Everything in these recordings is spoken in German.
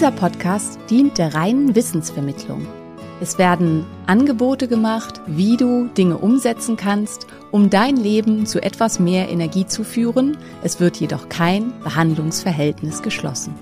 Dieser Podcast dient der reinen Wissensvermittlung. Es werden Angebote gemacht, wie du Dinge umsetzen kannst, um dein Leben zu etwas mehr Energie zu führen. Es wird jedoch kein Behandlungsverhältnis geschlossen.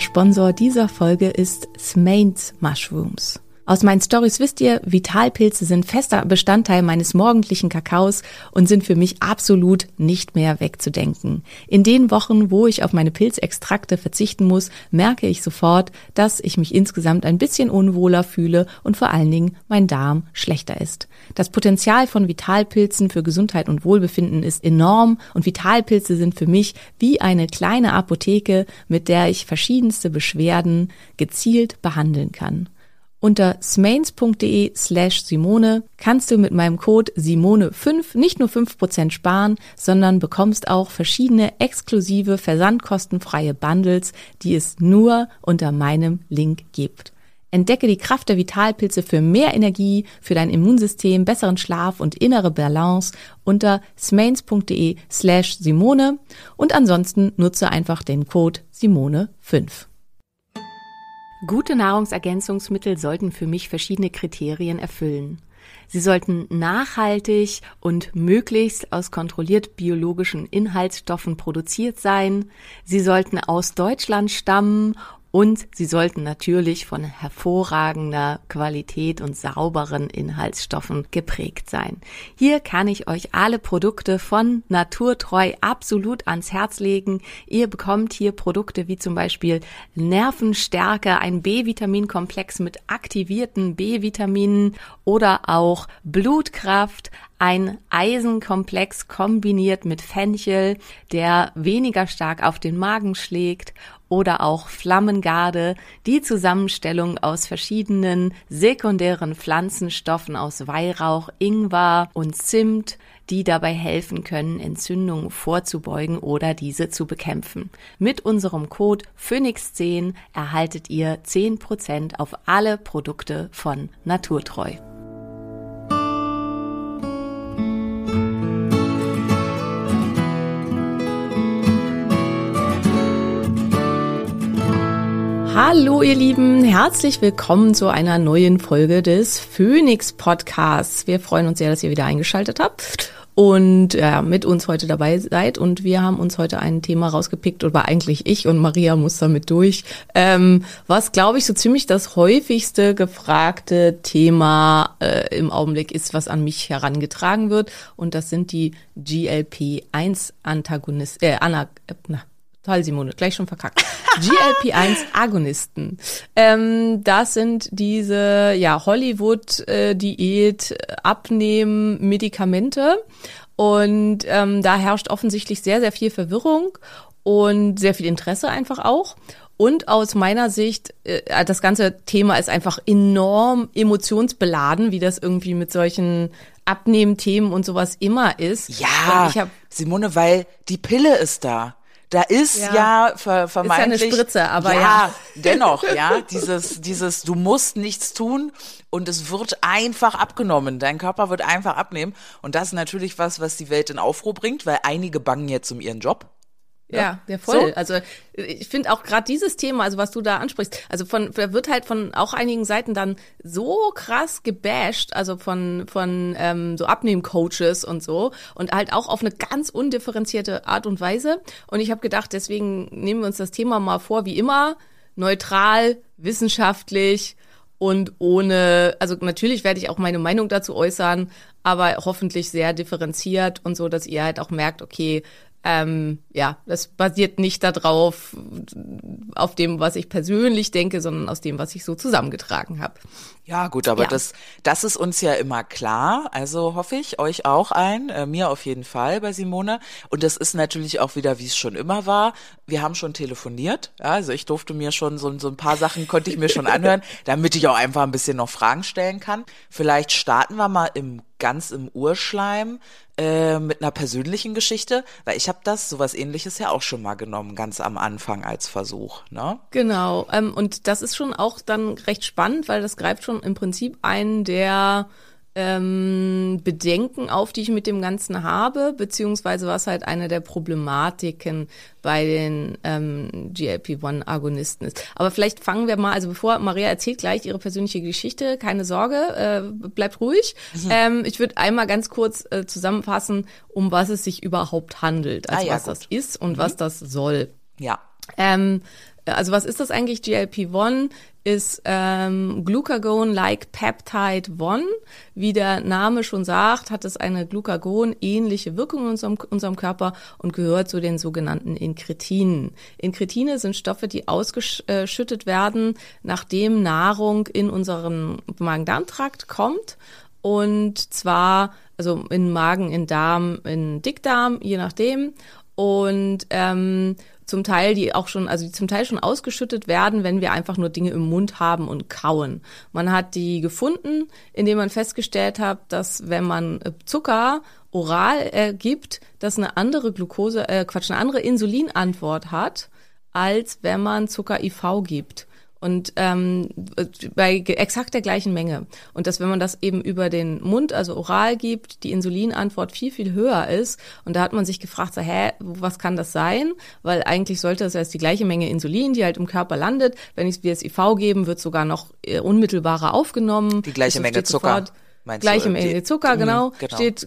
Sponsor dieser Folge ist Smains Mushrooms. Aus meinen Stories wisst ihr, Vitalpilze sind fester Bestandteil meines morgendlichen Kakaos und sind für mich absolut nicht mehr wegzudenken. In den Wochen, wo ich auf meine Pilzextrakte verzichten muss, merke ich sofort, dass ich mich insgesamt ein bisschen unwohler fühle und vor allen Dingen mein Darm schlechter ist. Das Potenzial von Vitalpilzen für Gesundheit und Wohlbefinden ist enorm und Vitalpilze sind für mich wie eine kleine Apotheke, mit der ich verschiedenste Beschwerden gezielt behandeln kann. Unter smains.de slash Simone kannst du mit meinem Code Simone5 nicht nur 5% sparen, sondern bekommst auch verschiedene exklusive versandkostenfreie Bundles, die es nur unter meinem Link gibt. Entdecke die Kraft der Vitalpilze für mehr Energie, für dein Immunsystem, besseren Schlaf und innere Balance unter smains.de slash Simone und ansonsten nutze einfach den Code Simone5. Gute Nahrungsergänzungsmittel sollten für mich verschiedene Kriterien erfüllen. Sie sollten nachhaltig und möglichst aus kontrolliert biologischen Inhaltsstoffen produziert sein. Sie sollten aus Deutschland stammen und sie sollten natürlich von hervorragender Qualität und sauberen Inhaltsstoffen geprägt sein. Hier kann ich euch alle Produkte von Naturtreu absolut ans Herz legen. Ihr bekommt hier Produkte wie zum Beispiel Nervenstärke, ein B-Vitaminkomplex mit aktivierten B-Vitaminen oder auch Blutkraft, ein Eisenkomplex kombiniert mit Fenchel, der weniger stark auf den Magen schlägt oder auch Flammengarde, die Zusammenstellung aus verschiedenen sekundären Pflanzenstoffen aus Weihrauch, Ingwer und Zimt, die dabei helfen können, Entzündungen vorzubeugen oder diese zu bekämpfen. Mit unserem Code Phoenix10 erhaltet ihr 10% auf alle Produkte von Naturtreu. Hallo ihr Lieben, herzlich willkommen zu einer neuen Folge des Phoenix Podcasts. Wir freuen uns sehr, dass ihr wieder eingeschaltet habt und ja, mit uns heute dabei seid. Und wir haben uns heute ein Thema rausgepickt, oder eigentlich ich und Maria muss damit durch, ähm, was, glaube ich, so ziemlich das häufigste gefragte Thema äh, im Augenblick ist, was an mich herangetragen wird. Und das sind die GLP-1-Antagonisten, äh, Ana, äh, na, Toll, Simone, gleich schon verkackt. GLP-1-Agonisten. Ähm, das sind diese ja, Hollywood-Diät, äh, Abnehmen, Medikamente. Und ähm, da herrscht offensichtlich sehr, sehr viel Verwirrung und sehr viel Interesse einfach auch. Und aus meiner Sicht, äh, das ganze Thema ist einfach enorm emotionsbeladen, wie das irgendwie mit solchen Abnehmthemen und sowas immer ist. Ja, Simone, weil die Pille ist da. Da ist ja, ja ver vermeintlich. Ist ja eine Spritze, aber ja. ja. dennoch, ja, dieses, dieses, du musst nichts tun und es wird einfach abgenommen. Dein Körper wird einfach abnehmen. Und das ist natürlich was, was die Welt in Aufruhr bringt, weil einige bangen jetzt um ihren Job. Ja, ja, voll. So. Also ich finde auch gerade dieses Thema, also was du da ansprichst, also von da wird halt von auch einigen Seiten dann so krass gebasht, also von von ähm, so Abnehmcoaches und so und halt auch auf eine ganz undifferenzierte Art und Weise. Und ich habe gedacht, deswegen nehmen wir uns das Thema mal vor, wie immer, neutral, wissenschaftlich und ohne, also natürlich werde ich auch meine Meinung dazu äußern, aber hoffentlich sehr differenziert und so, dass ihr halt auch merkt, okay, ähm, ja, das basiert nicht darauf, auf dem, was ich persönlich denke, sondern aus dem, was ich so zusammengetragen habe. Ja, gut, aber Ja. das, das ist uns ja immer klar. Also hoffe ich, euch auch ein, äh, mir auf jeden Fall bei Simone. Und das ist natürlich auch wieder, wie es schon immer war. Wir haben schon telefoniert. Ja, also ich durfte mir schon so, so ein paar Sachen konnte ich mir schon anhören, damit ich auch einfach ein bisschen noch Fragen stellen kann. Vielleicht starten wir mal im ganz im Urschleim äh, mit einer persönlichen Geschichte, weil ich habe das sowas ähnliches ja auch schon mal genommen, ganz am Anfang als Versuch, ne? Genau, ähm, und das ist schon auch dann recht spannend, weil das greift schon im Prinzip einen der ähm, Bedenken auf, die ich mit dem Ganzen habe, beziehungsweise was halt eine der Problematiken bei den ähm, GLP-1-Agonisten ist. Aber vielleicht fangen wir mal, also bevor Maria erzählt gleich ihre persönliche Geschichte, keine Sorge, äh, bleibt ruhig. Mhm. Ähm, ich würde einmal ganz kurz äh, zusammenfassen, um was es sich überhaupt handelt, also Ah ja, was gut. das ist und was das soll. Ja. Ähm, also was ist das eigentlich? GLP-1 ist ähm, Glucagon-like Peptide 1. Wie der Name schon sagt, hat es eine Glucagon-ähnliche Wirkung in unserem, unserem Körper und gehört zu den sogenannten Inkretinen. Inkretine sind Stoffe, die ausgeschüttet werden, nachdem Nahrung in unseren Magen-Darm-Trakt kommt. Und zwar, also in Magen, in Darm, in Dickdarm, je nachdem. Und ähm, zum Teil die auch schon, also die zum Teil schon ausgeschüttet werden, wenn wir einfach nur Dinge im Mund haben und kauen. Man hat die gefunden, indem man festgestellt hat, dass wenn man äh, Zucker oral äh, gibt, dass eine andere Glucose, äh, Quatsch, eine andere Insulinantwort hat, als wenn man Zucker IV gibt. Und ähm, bei exakt der gleichen Menge. Und dass wenn man das eben über den Mund, also oral gibt, die Insulinantwort viel, viel höher ist. Und da hat man sich gefragt, so, hä, was kann das sein? Weil eigentlich sollte es ja jetzt die gleiche Menge Insulin, die halt im Körper landet. Wenn ich es wie das IV geben, wird sogar noch äh, unmittelbarer aufgenommen. Die gleiche Es Menge Zucker, sofort- meinst äh, Menge die- Zucker, Mm, genau, genau. steht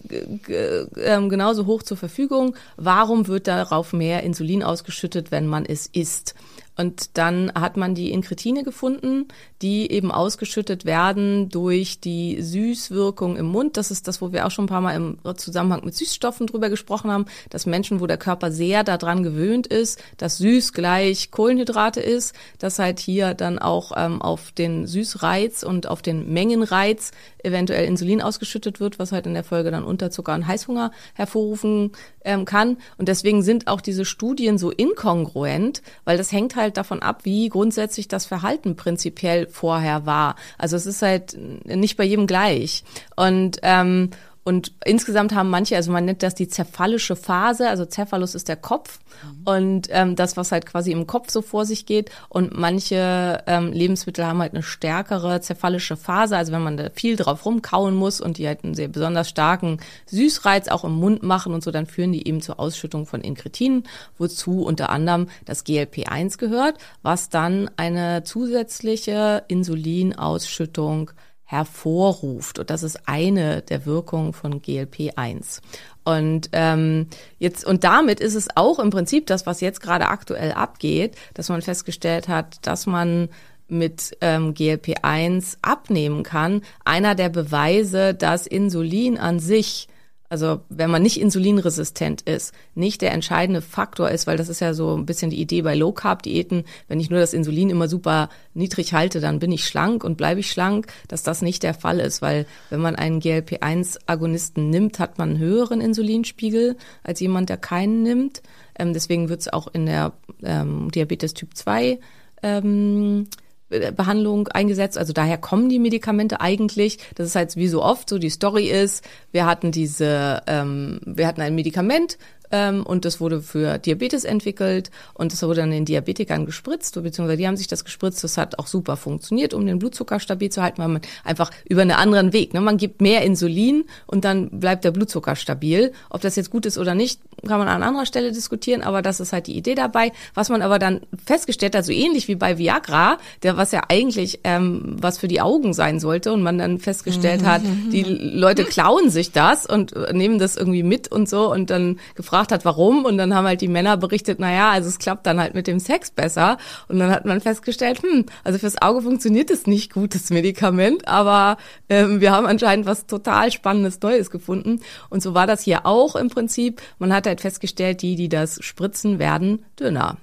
ähm, genauso hoch zur Verfügung. Warum wird darauf mehr Insulin ausgeschüttet, wenn man es isst? Und dann hat man die Inkretine gefunden, die eben ausgeschüttet werden durch die Süßwirkung im Mund. Das ist das, wo wir auch schon ein paar Mal im Zusammenhang mit Süßstoffen drüber gesprochen haben, dass Menschen, wo der Körper sehr daran gewöhnt ist, dass süß gleich Kohlenhydrate ist, dass halt hier dann auch ähm, auf den Süßreiz und auf den Mengenreiz eventuell Insulin ausgeschüttet wird, was halt in der Folge dann Unterzucker und Heißhunger hervorrufen ähm, kann. Und deswegen sind auch diese Studien so inkongruent, weil das hängt halt davon ab, wie grundsätzlich das Verhalten prinzipiell vorher war. Also es ist halt nicht bei jedem gleich. Und ähm, und insgesamt haben manche, also man nennt das die cephallische Phase, also Cephalus ist der Kopf. Und ähm, das, was halt quasi im Kopf so vor sich geht. Und manche ähm, Lebensmittel haben halt eine stärkere cephallische Phase, also wenn man da viel drauf rumkauen muss und die halt einen sehr besonders starken Süßreiz auch im Mund machen und so, dann führen die eben zur Ausschüttung von Inkretinen, wozu unter anderem das GLP-1 gehört, was dann eine zusätzliche Insulinausschüttung hervorruft. Und das ist eine der Wirkungen von GLP-1. Und ähm, jetzt und damit ist es auch im Prinzip das, was jetzt gerade aktuell abgeht, dass man festgestellt hat, dass man mit ähm, GLP-1 abnehmen kann. Einer der Beweise, dass Insulin an sich also wenn man nicht insulinresistent ist, nicht der entscheidende Faktor ist, weil das ist ja so ein bisschen die Idee bei Low Carb Diäten, wenn ich nur das Insulin immer super niedrig halte, dann bin ich schlank und bleibe ich schlank, dass das nicht der Fall ist, weil wenn man einen GLP-1 Agonisten nimmt, hat man einen höheren Insulinspiegel als jemand, der keinen nimmt. Ähm, deswegen wird es auch in der ähm, Diabetes Typ 2 ähm, Behandlung eingesetzt. Also daher kommen die Medikamente eigentlich. Das ist halt wie so oft so die Story ist. Wir hatten diese, ähm, wir hatten ein Medikament ähm, und das wurde für Diabetes entwickelt und das wurde dann den Diabetikern gespritzt, beziehungsweise die haben sich das gespritzt. Das hat auch super funktioniert, um den Blutzucker stabil zu halten, weil man einfach über einen anderen Weg. Ne? Man gibt mehr Insulin und dann bleibt der Blutzucker stabil. Ob das jetzt gut ist oder nicht, kann man an anderer Stelle diskutieren, aber das ist halt die Idee dabei. Was man aber dann festgestellt hat, so ähnlich wie bei Viagra, der was ja eigentlich ähm, was für die Augen sein sollte und man dann festgestellt hat, die Leute klauen sich das und äh, nehmen das irgendwie mit und so und dann gefragt, gefragt hat, warum. Und dann haben halt die Männer berichtet, na ja, also es klappt dann halt mit dem Sex besser. Und dann hat man festgestellt, hm, also fürs Auge funktioniert es nicht gut, das Medikament, aber ähm, wir haben anscheinend was total Spannendes Neues gefunden. Und so war das hier auch im Prinzip. Man hat halt festgestellt, die, die das spritzen, werden dünner.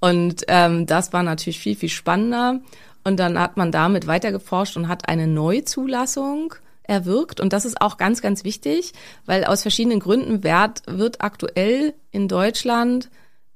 Und ähm, das war natürlich viel, viel spannender. Und dann hat man damit weitergeforscht und hat eine Neuzulassung erwirkt. Und das ist auch ganz, ganz wichtig, weil aus verschiedenen Gründen wird, wird aktuell in Deutschland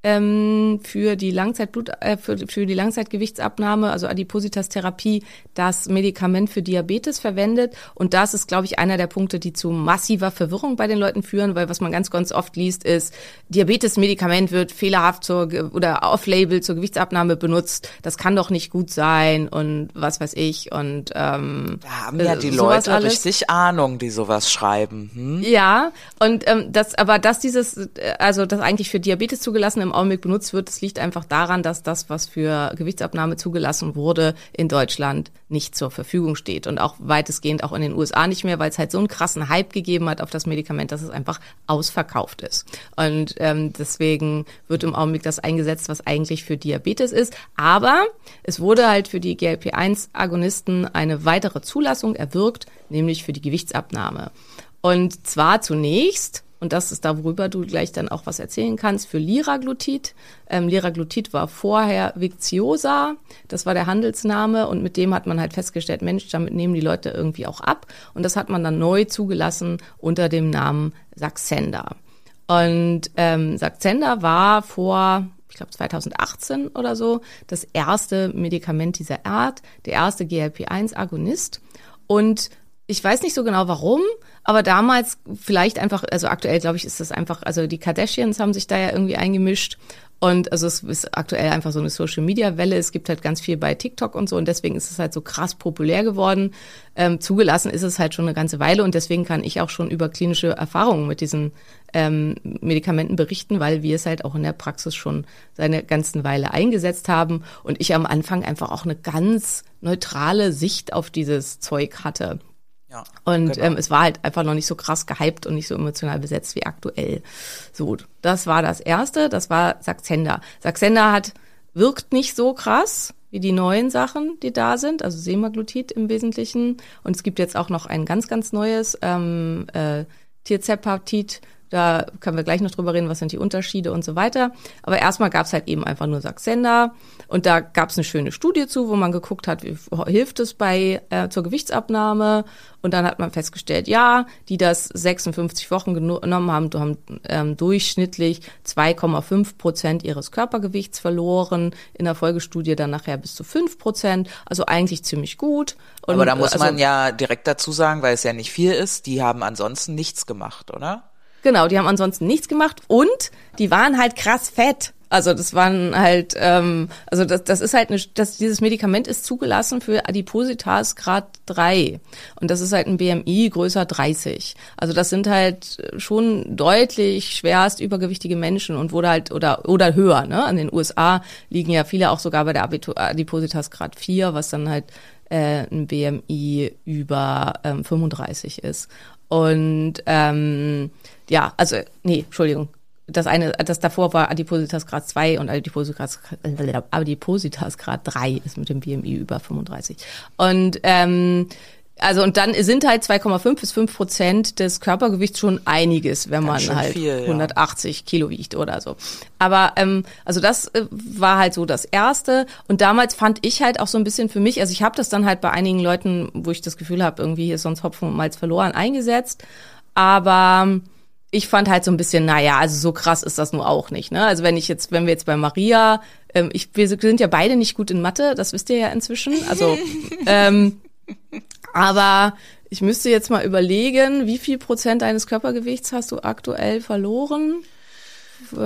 ähm, für die Langzeitblut, äh, für, für die Langzeitgewichtsabnahme, also Adipositas-Therapie, das Medikament für Diabetes verwendet. Und das ist, glaube ich, einer der Punkte, die zu massiver Verwirrung bei den Leuten führen, weil was man ganz, ganz oft liest, ist, Diabetes-Medikament wird fehlerhaft zur oder off-label zur Gewichtsabnahme benutzt. Das kann doch nicht gut sein und was weiß ich. Und ähm, Da haben ja die Leute richtig Ahnung, die sowas schreiben. Hm? Ja, und ähm, das, aber dass dieses, äh, also das eigentlich für Diabetes zugelassene im Augenblick benutzt wird, das liegt einfach daran, dass das, was für Gewichtsabnahme zugelassen wurde, in Deutschland nicht zur Verfügung steht und auch weitestgehend auch in den USA nicht mehr, weil es halt so einen krassen Hype gegeben hat auf das Medikament, dass es einfach ausverkauft ist. Und ähm, deswegen wird im Augenblick das eingesetzt, was eigentlich für Diabetes ist. Aber es wurde halt für die GLP-1-Agonisten eine weitere Zulassung erwirkt, nämlich für die Gewichtsabnahme. Und zwar zunächst und das ist da, worüber du gleich dann auch was erzählen kannst, für Liraglutid. Ähm, Liraglutid war vorher Viciosa, das war der Handelsname und mit dem hat man halt festgestellt, Mensch, damit nehmen die Leute irgendwie auch ab und das hat man dann neu zugelassen unter dem Namen Saxenda. Und ähm, Saxenda war vor ich glaube 2018 oder so, das erste Medikament dieser Art, der erste GLP-1-Agonist. Und ich weiß nicht so genau warum, aber damals vielleicht einfach, also aktuell glaube ich, ist das einfach, also die Kardashians haben sich da ja irgendwie eingemischt und also es ist aktuell einfach so eine Social Media Welle. Es gibt halt ganz viel bei TikTok und so und deswegen ist es halt so krass populär geworden. Ähm, zugelassen ist es halt schon eine ganze Weile und deswegen kann ich auch schon über klinische Erfahrungen mit diesen ähm, Medikamenten berichten, weil wir es halt auch in der Praxis schon seine ganzen Weile eingesetzt haben und ich am Anfang einfach auch eine ganz neutrale Sicht auf dieses Zeug hatte. Ja, Und genau. ähm, es war halt einfach noch nicht so krass gehypt und nicht so emotional besetzt wie aktuell. So, das war das erste, das war Saxenda. Saxenda hat, wirkt nicht so krass wie die neuen Sachen, die da sind, also Semaglutid im Wesentlichen. Und es gibt jetzt auch noch ein ganz, ganz neues ähm, äh, Tirzepatid, da können wir gleich noch drüber reden, was sind die Unterschiede und so weiter. Aber erstmal gab es halt eben einfach nur Saxenda und da gab es eine schöne Studie zu, wo man geguckt hat, wie hilft es bei äh, zur Gewichtsabnahme und dann hat man festgestellt, ja, die das 56 Wochen genommen haben, haben ähm, durchschnittlich 2,5 Prozent ihres Körpergewichts verloren. In der Folgestudie dann nachher bis zu 5 Prozent. Also eigentlich ziemlich gut. Und, Aber da muss also, man ja direkt dazu sagen, weil es ja nicht viel ist, die haben ansonsten nichts gemacht, oder? Genau, die haben ansonsten nichts gemacht und die waren halt krass fett. Also das waren halt, ähm, also das, das ist halt, eine, das, dieses Medikament ist zugelassen für Adipositas Grad 3 und das ist halt ein BMI größer 30. Also das sind halt schon deutlich schwerst übergewichtige Menschen und wurde halt, oder, oder höher, ne? An den USA liegen ja viele auch sogar bei der Adipositas Grad 4, was dann halt äh, ein BMI über ähm, 35 ist. Und ähm, ja, also, nee, Entschuldigung. Das eine, das davor war Adipositas Grad 2 und Adipositas, Adipositas Grad 3 ist mit dem BMI über 35. Und ähm, also und dann sind halt 2,5 bis 5 Prozent des Körpergewichts schon einiges, wenn man halt viel, ja. 180 Kilo wiegt oder so. Aber ähm, also das äh, war halt so das Erste. Und damals fand ich halt auch so ein bisschen für mich, also ich habe das dann halt bei einigen Leuten, wo ich das Gefühl habe, irgendwie ist sonst Hopfen und Malz verloren, eingesetzt. Aber ich fand halt so ein bisschen, naja, also so krass ist das nur auch nicht. Ne? Also wenn ich jetzt, wenn wir jetzt bei Maria, ähm, ich, wir sind ja beide nicht gut in Mathe, das wisst ihr ja inzwischen. Also ähm, aber ich müsste jetzt mal überlegen, wie viel Prozent deines Körpergewichts hast du aktuell verloren? Du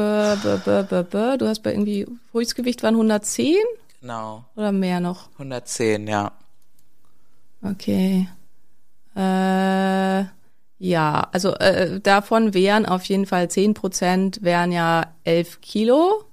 hast bei irgendwie, Höchstgewicht waren 110 Genau. oder mehr noch? 110, ja. Okay. Äh, ja, also äh, davon wären auf jeden Fall 10 Prozent wären ja 11 Kilo.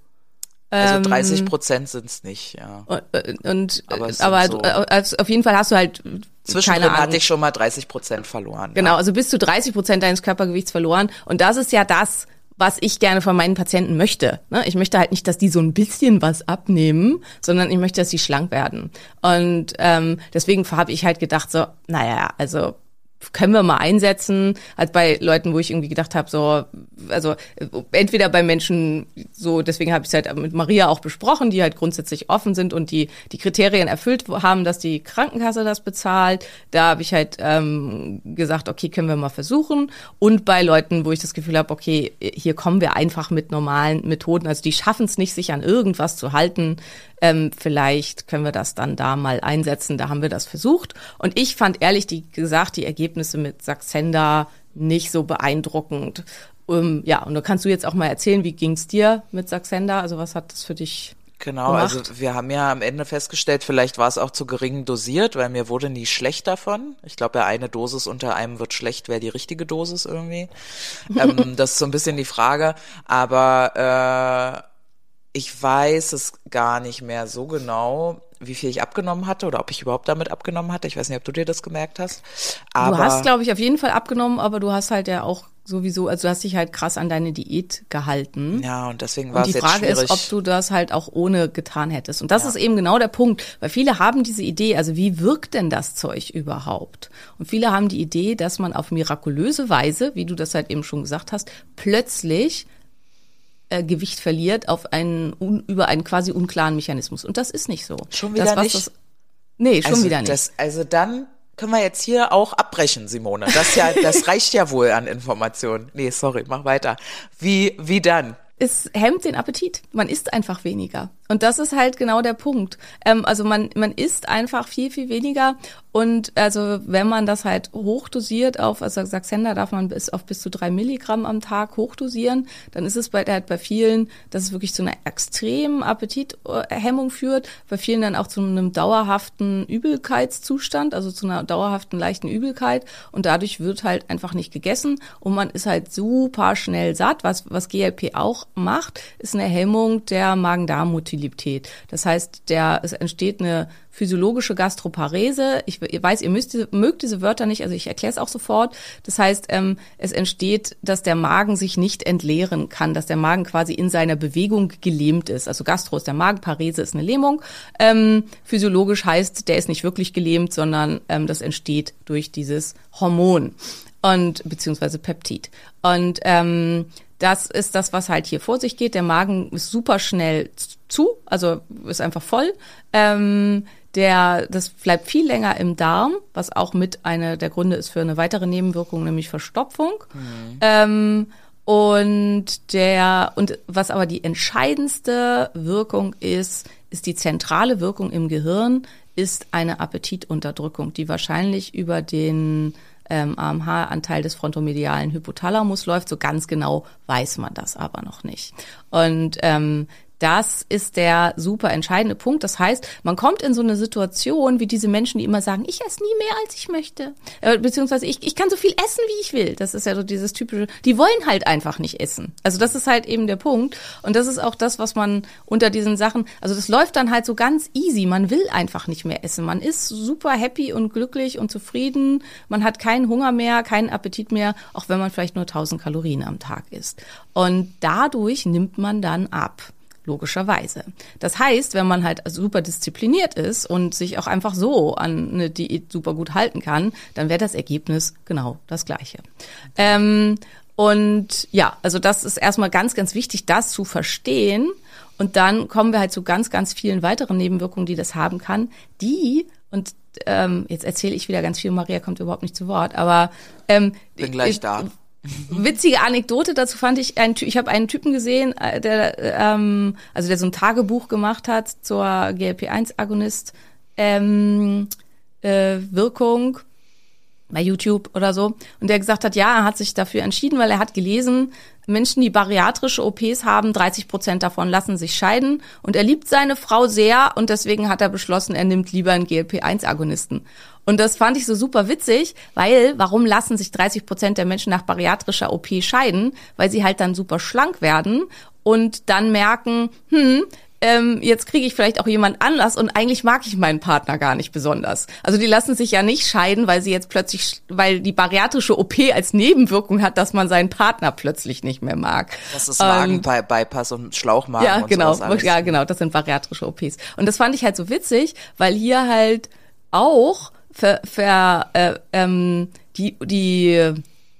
Also Ähm, 30 Prozent sind's nicht, ja. Und, äh, und Aber aber, es sind aber so- äh, also auf jeden Fall hast du halt Zwischendrin hatte ich schon mal 30 Prozent verloren. Genau, Ja. also bis zu 30 Prozent deines Körpergewichts verloren. Und das ist ja das, was ich gerne von meinen Patienten möchte. Ne? Ich möchte halt nicht, dass die so ein bisschen was abnehmen, sondern ich möchte, dass sie schlank werden. Und ähm, deswegen habe ich halt gedacht, so, naja, also können wir mal einsetzen, als bei Leuten, wo ich irgendwie gedacht habe, so, also entweder bei Menschen so, deswegen habe ich es halt mit Maria auch besprochen, die halt grundsätzlich offen sind und die die Kriterien erfüllt haben, dass die Krankenkasse das bezahlt. Da habe ich halt ähm, gesagt, okay, können wir mal versuchen. Und bei Leuten, wo ich das Gefühl habe, okay, hier kommen wir einfach mit normalen Methoden, also die schaffen es nicht, sich an irgendwas zu halten, ähm, vielleicht können wir das dann da mal einsetzen. Da haben wir das versucht. Und ich fand ehrlich die, gesagt die Ergebnisse mit Saxenda nicht so beeindruckend. Um, ähm, ja, und da kannst du jetzt auch mal erzählen, wie ging's dir mit Saxenda? Also was hat das für dich Genau, gemacht? also wir haben ja am Ende festgestellt, vielleicht war es auch zu gering dosiert, weil mir wurde nie schlecht davon. Ich glaube, ja, eine Dosis unter einem wird schlecht, wäre die richtige Dosis irgendwie. ähm, das ist so ein bisschen die Frage. Aber äh, ich weiß es gar nicht mehr so genau, wie viel ich abgenommen hatte oder ob ich überhaupt damit abgenommen hatte. Ich weiß nicht, ob du dir das gemerkt hast. Aber du hast, glaube ich, auf jeden Fall abgenommen, aber du hast halt ja auch sowieso, also du hast dich halt krass an deine Diät gehalten. ja, und deswegen war Und es die jetzt Frage schwierig. ist, ob du das halt auch ohne getan hättest. Und das ist eben genau der Punkt, weil viele haben diese Idee, also wie wirkt denn das Zeug überhaupt? Und viele haben die Idee, dass man auf mirakulöse Weise, wie du das halt eben schon gesagt hast, plötzlich äh, Gewicht verliert auf einen un, über einen quasi unklaren Mechanismus. Und das ist nicht so. Schon wieder das, was nicht? Das, nee, schon also wieder nicht. Das, also dann können wir jetzt hier auch abbrechen, Simone. Das ja, das reicht ja wohl an Informationen. Nee, sorry, mach weiter. Wie, wie dann? es hemmt den Appetit. Man isst einfach weniger. Und das ist halt genau der Punkt. Ähm, also man, man isst einfach viel, viel weniger. Und also wenn man das halt hochdosiert auf, also Saxenda darf man bis auf bis zu drei Milligramm am Tag hochdosieren, dann ist es bei, halt bei vielen, dass es wirklich zu einer extremen Appetithemmung führt, bei vielen dann auch zu einem dauerhaften Übelkeitszustand, also zu einer dauerhaften leichten Übelkeit. Und dadurch wird halt einfach nicht gegessen und man ist halt super schnell satt. Was, was GLP auch macht, ist eine Hemmung der Magen-Darm-Motilität. Das heißt, der, es entsteht eine physiologische Gastroparese. Ich, ich weiß, ihr müsst, mögt diese Wörter nicht, also ich erkläre es auch sofort. Das heißt, ähm, es entsteht, dass der Magen sich nicht entleeren kann, dass der Magen quasi in seiner Bewegung gelähmt ist. Also Gastro ist der Magen, Parese ist eine Lähmung. Ähm, physiologisch heißt, der ist nicht wirklich gelähmt, sondern ähm, das entsteht durch dieses Hormon und beziehungsweise Peptid. Und ähm, das ist das, was halt hier vor sich geht. Der Magen ist super schnell zu, also ist einfach voll. Ähm, der, das bleibt viel länger im Darm, was auch mit einer der Gründe ist für eine weitere Nebenwirkung, nämlich Verstopfung. Ähm, und der, und was aber die entscheidendste Wirkung ist, ist die zentrale Wirkung im Gehirn, ist eine Appetitunterdrückung, die wahrscheinlich über den ähm, AMH-Anteil des frontomedialen Hypothalamus läuft. So ganz genau weiß man das aber noch nicht. Und ähm, das ist der super entscheidende Punkt. Das heißt, man kommt in so eine Situation wie diese Menschen, die immer sagen, ich esse nie mehr, als ich möchte. Äh, beziehungsweise ich, ich kann so viel essen, wie ich will. Das ist ja so dieses typische, die wollen halt einfach nicht essen. Also das ist halt eben der Punkt. Und das ist auch das, was man unter diesen Sachen, also das läuft dann halt so ganz easy. Man will einfach nicht mehr essen. Man ist super happy und glücklich und zufrieden. Man hat keinen Hunger mehr, keinen Appetit mehr, auch wenn man vielleicht nur 1000 Kalorien am Tag isst. Und dadurch nimmt man dann ab logischerweise. Das heißt, wenn man halt super diszipliniert ist und sich auch einfach so an eine Diät super gut halten kann, dann wäre das Ergebnis genau das gleiche. Ähm, und ja, also das ist erstmal ganz, ganz wichtig, das zu verstehen. Und dann kommen wir halt zu ganz, ganz vielen weiteren Nebenwirkungen, die das haben kann, die und ähm, jetzt erzähle ich wieder ganz viel, Maria kommt überhaupt nicht zu Wort, aber ähm, Bin gleich ich- da. Witzige Anekdote dazu fand ich, ein, ich habe einen Typen gesehen, äh, der ähm, also der so ein Tagebuch gemacht hat zur GLP-1-Agonist ähm, äh, Wirkung bei YouTube oder so und der gesagt hat, ja, er hat sich dafür entschieden, weil er hat gelesen, Menschen, die bariatrische OPs haben, 30 Prozent davon lassen sich scheiden und er liebt seine Frau sehr und deswegen hat er beschlossen, er nimmt lieber einen GLP-1-Agonisten. Und das fand ich so super witzig, weil warum lassen sich 30 Prozent der Menschen nach bariatrischer OP scheiden? Weil sie halt dann super schlank werden und dann merken, hm, ähm, jetzt kriege ich vielleicht auch jemand anders und eigentlich mag ich meinen Partner gar nicht besonders. Also die lassen sich ja nicht scheiden, weil sie jetzt plötzlich, weil die bariatrische OP als Nebenwirkung hat, dass man seinen Partner plötzlich nicht mehr mag. Das ist Ähm, Magen-Bypass und Schlauchmagen ja, und genau, ja, genau, das sind bariatrische OPs. Und das fand ich halt so witzig, weil hier halt auch ver, ver, äh, ähm, die, die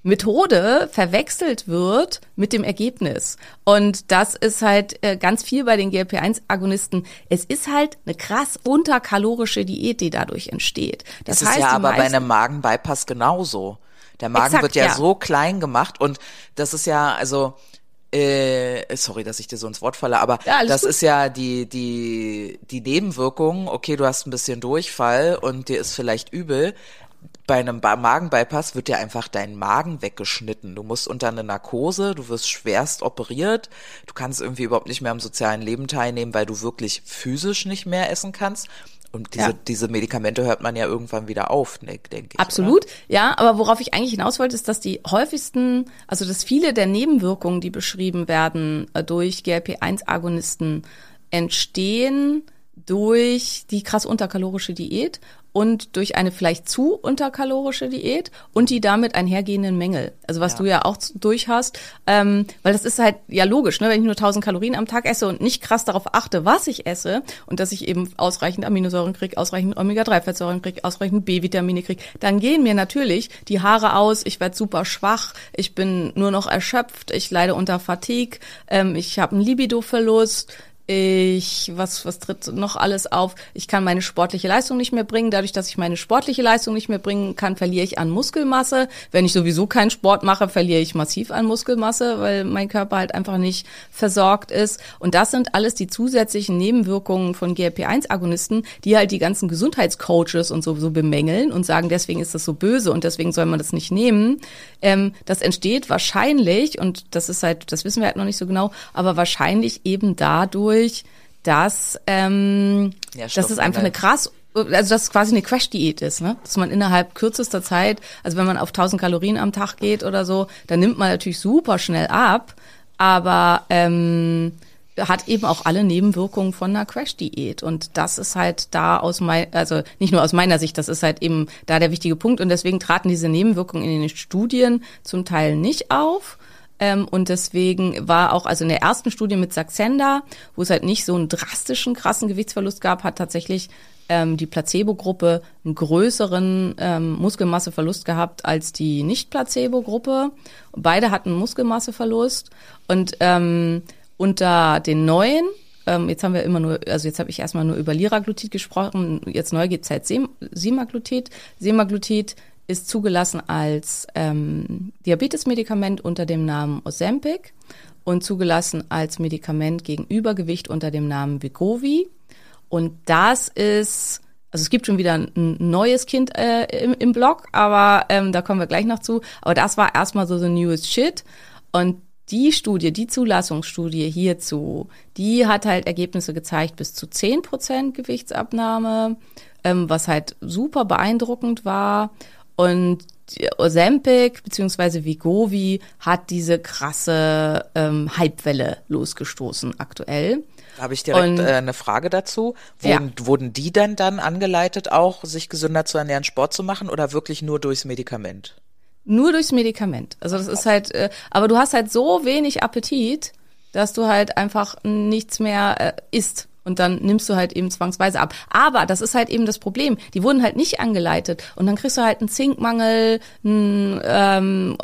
Methode verwechselt wird mit dem Ergebnis. Und das ist halt äh, ganz viel bei den GLP-1-Agonisten. Es ist halt eine krass unterkalorische Diät, die dadurch entsteht. Das, Das, heißt, ist ja aber bei einem Magen-Bypass genauso. Der Magen Exakt, wird ja, ja. so klein gemacht und das ist ja, also, äh, sorry, dass ich dir so ins Wort falle, aber Ja, das gut. ist ja die, die, die Nebenwirkung, okay, du hast ein bisschen Durchfall und dir ist vielleicht übel. Bei einem Magen-Bypass wird dir einfach dein Magen weggeschnitten. Du musst unter eine Narkose, du wirst schwerst operiert, du kannst irgendwie überhaupt nicht mehr am sozialen Leben teilnehmen, weil du wirklich physisch nicht mehr essen kannst. Und diese, Ja. diese Medikamente hört man ja irgendwann wieder auf, ne, denke ich. Absolut, ja, aber worauf ich eigentlich hinaus wollte, ist, dass die häufigsten, also dass viele der Nebenwirkungen, die beschrieben werden äh, durch GLP-1-Agonisten, entstehen durch die krass unterkalorische Diät und durch eine vielleicht zu unterkalorische Diät und die damit einhergehenden Mängel. Also was Ja. du ja auch durch hast, ähm, weil das ist halt ja logisch, ne? wenn ich nur 1000 Kalorien am Tag esse und nicht krass darauf achte, was ich esse und dass ich eben ausreichend Aminosäuren kriege, ausreichend Omega-3-Fettsäuren kriege, ausreichend B-Vitamine kriege, dann gehen mir natürlich die Haare aus, ich werde super schwach, ich bin nur noch erschöpft, ich leide unter Fatigue, ähm, ich habe einen Libido-Verlust, ich, was, was tritt noch alles auf? Ich kann meine sportliche Leistung nicht mehr bringen. Dadurch, dass ich meine sportliche Leistung nicht mehr bringen kann, verliere ich an Muskelmasse. Wenn ich sowieso keinen Sport mache, verliere ich massiv an Muskelmasse, weil mein Körper halt einfach nicht versorgt ist. Und das sind alles die zusätzlichen Nebenwirkungen von GLP-1-Agonisten, die halt die ganzen Gesundheitscoaches und so, so bemängeln und sagen, deswegen ist das so böse und deswegen soll man das nicht nehmen. Ähm, das entsteht wahrscheinlich, und das ist halt, das wissen wir halt noch nicht so genau, aber wahrscheinlich eben dadurch, dass, ähm, Ja, dass es einfach eine krass also dass es quasi eine Crash-Diät ist, ne? Dass man innerhalb kürzester Zeit, also wenn man auf 1000 Kalorien am Tag geht oder so, dann nimmt man natürlich super schnell ab, aber ähm, hat eben auch alle Nebenwirkungen von einer Crash-Diät. Und das ist halt da aus mein, also nicht nur aus meiner Sicht, das ist halt eben da der wichtige Punkt. Und deswegen traten diese Nebenwirkungen in den Studien zum Teil nicht auf. Ähm, und deswegen war auch, also in der ersten Studie mit Saxenda, wo es halt nicht so einen drastischen, krassen Gewichtsverlust gab, hat tatsächlich ähm, die Placebo-Gruppe einen größeren ähm, Muskelmasseverlust gehabt als die Nicht-Placebo-Gruppe. Beide hatten Muskelmasseverlust. Und ähm, unter den neuen, ähm, jetzt haben wir immer nur, also jetzt habe ich erstmal nur über Liraglutid gesprochen, jetzt neu gibt's halt Sem Semaglutid. Semaglutid ist zugelassen als ähm, Diabetesmedikament unter dem Namen Ozempic und zugelassen als Medikament gegen Übergewicht unter dem Namen Wegovy. Und das ist, also es gibt schon wieder ein neues Kind äh, im, im Blog, aber ähm, da kommen wir gleich noch zu. Aber das war erstmal so the newest shit. Und die Studie, die Zulassungsstudie hierzu, die hat halt Ergebnisse gezeigt bis zu 10% Gewichtsabnahme, ähm, was halt super beeindruckend war. Und Ozempic bzw. Vigovi hat diese krasse ähm, Hypewelle losgestoßen aktuell. Da habe ich direkt Und- äh, eine Frage dazu. Wurden, wurden die dann dann angeleitet, auch sich gesünder zu ernähren, Sport zu machen oder wirklich nur durchs Medikament? Nur durchs Medikament. Also das ist halt, äh, aber du hast halt so wenig Appetit, dass du halt einfach nichts mehr äh, isst. Und dann nimmst du halt eben zwangsweise ab. Aber das ist halt eben das Problem. Die wurden halt nicht angeleitet. Und dann kriegst du halt einen Zinkmangel, einen ähm,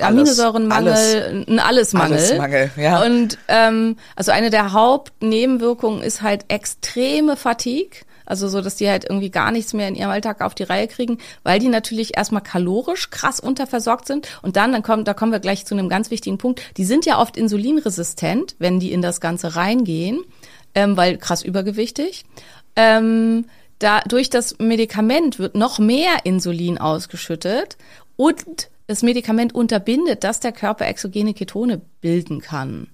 Aminosäurenmangel, einen Allesmangel. Allesmangel, ja. Und ähm, also eine der Hauptnebenwirkungen ist halt extreme Fatigue. Also so, dass die halt irgendwie gar nichts mehr in ihrem Alltag auf die Reihe kriegen, weil die natürlich erstmal kalorisch krass unterversorgt sind. Und dann, dann kommt, da kommen wir gleich zu einem ganz wichtigen Punkt. Die sind ja oft insulinresistent, wenn die in das Ganze reingehen, ähm, weil krass übergewichtig. Ähm, da, durch das Medikament wird noch mehr Insulin ausgeschüttet und das Medikament unterbindet, dass der Körper exogene Ketone bilden kann.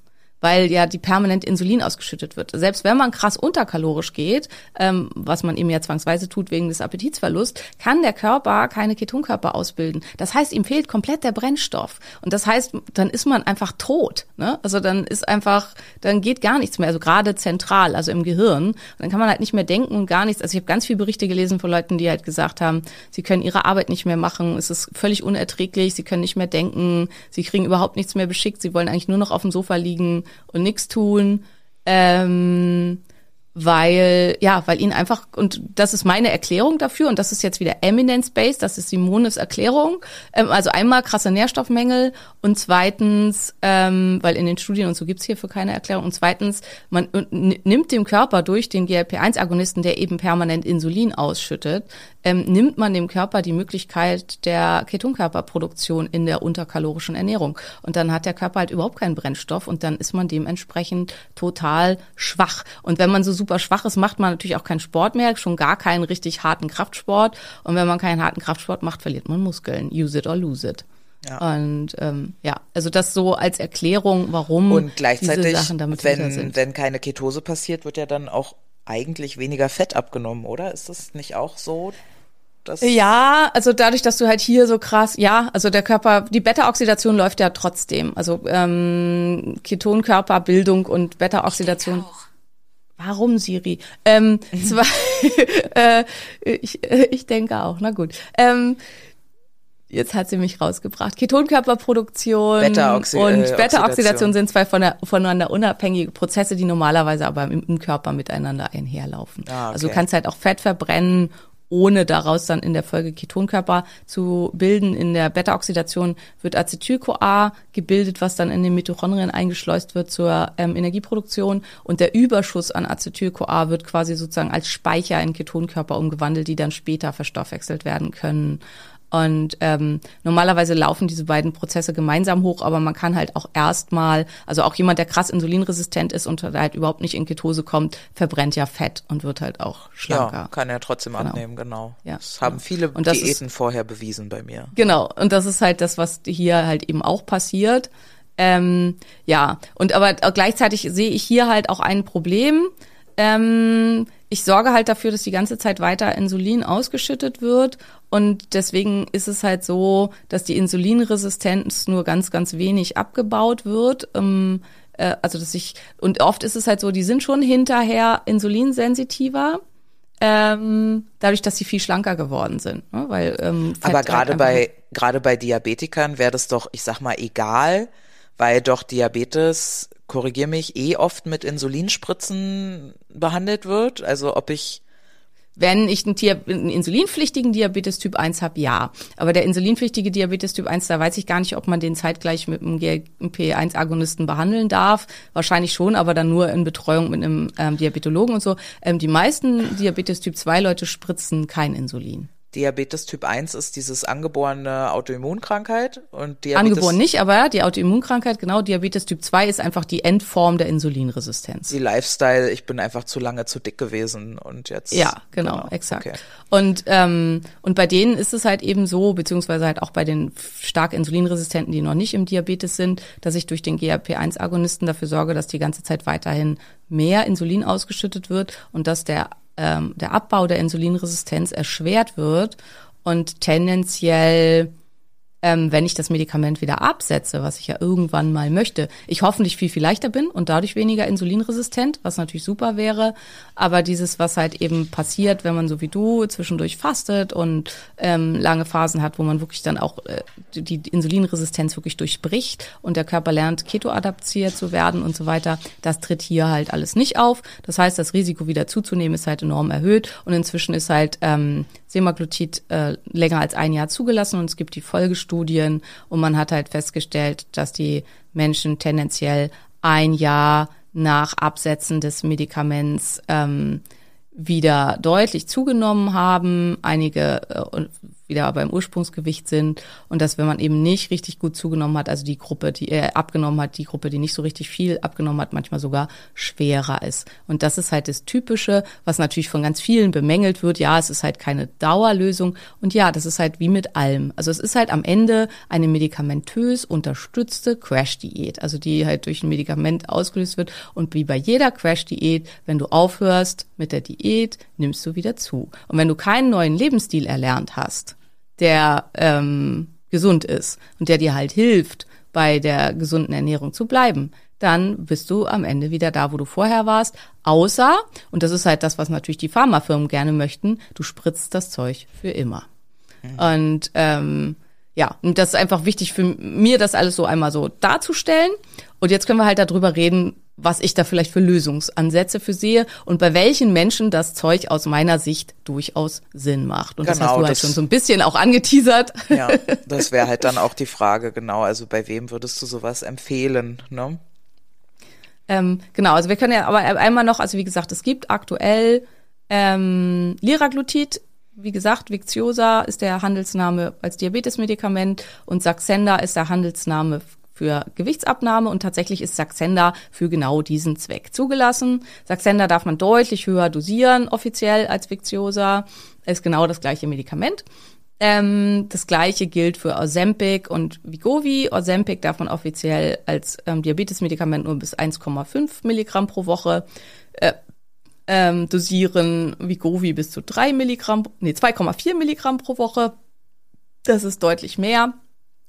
Weil ja die permanent Insulin ausgeschüttet wird. Selbst wenn man krass unterkalorisch geht, ähm, was man eben ja zwangsweise tut wegen des Appetitsverlusts, kann der Körper keine Ketonkörper ausbilden. Das heißt, ihm fehlt komplett der Brennstoff. Und das heißt, dann ist man einfach tot. Ne? Also dann ist einfach, dann geht gar nichts mehr. Also gerade zentral, also im Gehirn. Und dann kann man halt nicht mehr denken und gar nichts. Also ich habe ganz viele Berichte gelesen von Leuten, die halt gesagt haben, sie können ihre Arbeit nicht mehr machen, es ist völlig unerträglich, sie können nicht mehr denken, sie kriegen überhaupt nichts mehr beschickt, sie wollen eigentlich nur noch auf dem Sofa liegen und nichts tun. Ähm, weil, ja, weil ihn einfach, und das ist meine Erklärung dafür, und das ist jetzt wieder Eminence-Based, das ist Simones Erklärung. Ähm, also einmal krasse Nährstoffmängel und zweitens, ähm, weil in den Studien und so gibt's hierfür keine Erklärung, und zweitens, man nimmt dem Körper durch den GLP-1-Agonisten, der eben permanent Insulin ausschüttet, ähm, nimmt man dem Körper die Möglichkeit der Ketonkörperproduktion in der unterkalorischen Ernährung. Und dann hat der Körper halt überhaupt keinen Brennstoff und dann ist man dementsprechend total schwach. Und wenn man so super schwach ist, macht man natürlich auch keinen Sport mehr, schon gar keinen richtig harten Kraftsport. Und wenn man keinen harten Kraftsport macht, verliert man Muskeln. Use it or lose it. Ja. Und ähm, ja, also das so als Erklärung, warum und gleichzeitig, diese Sachen damit wenn, sind. wenn keine Ketose passiert, wird ja dann auch eigentlich weniger Fett abgenommen, oder? Ist das nicht auch so? ja, also dadurch, dass du halt hier so krass, ja, also der Körper, die Beta-Oxidation läuft ja trotzdem. Also ähm, Ketonkörperbildung und Beta-Oxidation. Warum, Siri? Ähm, mhm. zwar, äh, ich, ich denke auch, na gut. Ähm, jetzt hat sie mich rausgebracht. Ketonkörperproduktion Beta und äh, Beta-Oxidation sind zwei von der, voneinander unabhängige Prozesse, die normalerweise aber im, im Körper miteinander einherlaufen. Ah, okay. Also du kannst halt auch Fett verbrennen ohne daraus dann in der Folge Ketonkörper zu bilden. In der Beta-Oxidation wird Acetyl-CoA gebildet, was dann in den Mitochondrien eingeschleust wird zur ähm, Energieproduktion. Und der Überschuss an Acetyl-CoA wird quasi sozusagen als Speicher in Ketonkörper umgewandelt, die dann später verstoffwechselt werden können. Und ähm, normalerweise laufen diese beiden Prozesse gemeinsam hoch, aber man kann halt auch erstmal, also auch jemand, der krass insulinresistent ist und halt überhaupt nicht in Ketose kommt, verbrennt ja Fett und wird halt auch schlanker. Ja, kann er trotzdem genau. abnehmen, genau. Ja, das haben viele und Diäten ist, vorher bewiesen bei mir. Genau, und das ist halt das, was hier halt eben auch passiert. Ähm, ja, und aber gleichzeitig sehe ich hier halt auch ein Problem. Ähm, ich sorge halt dafür, dass die ganze Zeit weiter Insulin ausgeschüttet wird. Und deswegen ist es halt so, dass die Insulinresistenz nur ganz, ganz wenig abgebaut wird. Ähm, äh, also dass ich, und oft ist es halt so, die sind schon hinterher insulinsensitiver. Ähm, dadurch, dass sie viel schlanker geworden sind, ne? weil ähm, Fett aber gerade bei gerade bei Diabetikern wäre das doch, ich sag mal, egal, weil doch Diabetes korrigier mich, eh oft mit Insulinspritzen behandelt wird. Also ob ich wenn ich einen, einen insulinpflichtigen Diabetes Typ 1 habe, ja. Aber der insulinpflichtige Diabetes Typ 1, da weiß ich gar nicht, ob man den zeitgleich mit einem GLP-1-Agonisten behandeln darf. Wahrscheinlich schon, aber dann nur in Betreuung mit einem ähm, Diabetologen und so. Ähm, die meisten Diabetes Typ 2 Leute spritzen kein Insulin. Diabetes Typ 1 ist dieses angeborene Autoimmunkrankheit und Diabetes Angeboren nicht, aber die Autoimmunkrankheit, genau, Diabetes Typ 2 ist einfach die Endform der Insulinresistenz. Die Lifestyle, ich bin einfach zu lange zu dick gewesen und jetzt. Ja, genau, genau. exakt. Okay. Und, ähm, und bei denen ist es halt eben so, beziehungsweise halt auch bei den stark Insulinresistenten, die noch nicht im Diabetes sind, dass ich durch den GLP-1-Agonisten dafür sorge, dass die ganze Zeit weiterhin mehr Insulin ausgeschüttet wird und dass der ähm, der Abbau der Insulinresistenz erschwert wird und tendenziell ähm, wenn ich das Medikament wieder absetze, was ich ja irgendwann mal möchte, ich hoffentlich viel, viel leichter bin und dadurch weniger insulinresistent, was natürlich super wäre. Aber dieses, was halt eben passiert, wenn man so wie du zwischendurch fastet und ähm, lange Phasen hat, wo man wirklich dann auch äh, die Insulinresistenz wirklich durchbricht und der Körper lernt, ketoadaptiert zu werden und so weiter, das tritt hier halt alles nicht auf. Das heißt, das Risiko wieder zuzunehmen ist halt enorm erhöht und inzwischen ist halt ähm, Semaglutid äh, länger als ein Jahr zugelassen und es gibt die Folgestudien und man hat halt festgestellt, dass die Menschen tendenziell ein Jahr nach Absetzen des Medikaments ähm, wieder deutlich zugenommen haben. Einige äh, wieder beim Ursprungsgewicht sind und dass wenn man eben nicht richtig gut zugenommen hat, also die Gruppe, die äh, abgenommen hat, die Gruppe, die nicht so richtig viel abgenommen hat, manchmal sogar schwerer ist. Und das ist halt das Typische, was natürlich von ganz vielen bemängelt wird. Ja, es ist halt keine Dauerlösung und ja, das ist halt wie mit allem. Also es ist halt am Ende eine medikamentös unterstützte Crash-Diät, also die halt durch ein Medikament ausgelöst wird und wie bei jeder Crash-Diät, wenn du aufhörst mit der Diät, nimmst du wieder zu. Und wenn du keinen neuen Lebensstil erlernt hast, der ähm, gesund ist und der dir halt hilft, bei der gesunden Ernährung zu bleiben, dann bist du am Ende wieder da, wo du vorher warst. Außer, und das ist halt das, was natürlich die Pharmafirmen gerne möchten, du spritzt das Zeug für immer. Mhm. Und ähm, ja, und das ist einfach wichtig für mir, das alles so einmal so darzustellen. Und jetzt können wir halt darüber reden, was ich da vielleicht für Lösungsansätze für sehe und bei welchen Menschen das Zeug aus meiner Sicht durchaus Sinn macht. Und genau, das hast genau, du halt schon so ein bisschen auch angeteasert. Ja, das wäre halt dann auch die Frage, genau. Also bei wem würdest du sowas empfehlen, ne? Ähm, genau, also wir können ja aber einmal noch, also wie gesagt, es gibt aktuell ähm, Liraglutid, wie gesagt, Victiosa ist der Handelsname als Diabetesmedikament und Saxenda ist der Handelsname für Gewichtsabnahme und tatsächlich ist Saxenda für genau diesen Zweck zugelassen. Saxenda darf man deutlich höher dosieren offiziell als Victiosa, ist genau das gleiche Medikament. Ähm, das gleiche gilt für Ozempic und Vigovi. Ozempic darf man offiziell als ähm, Diabetesmedikament nur bis 1,5 Milligramm pro Woche äh, ähm, dosieren. Vigovi bis zu 3 Milligramm, nee, 2,4 Milligramm pro Woche. Das ist deutlich mehr.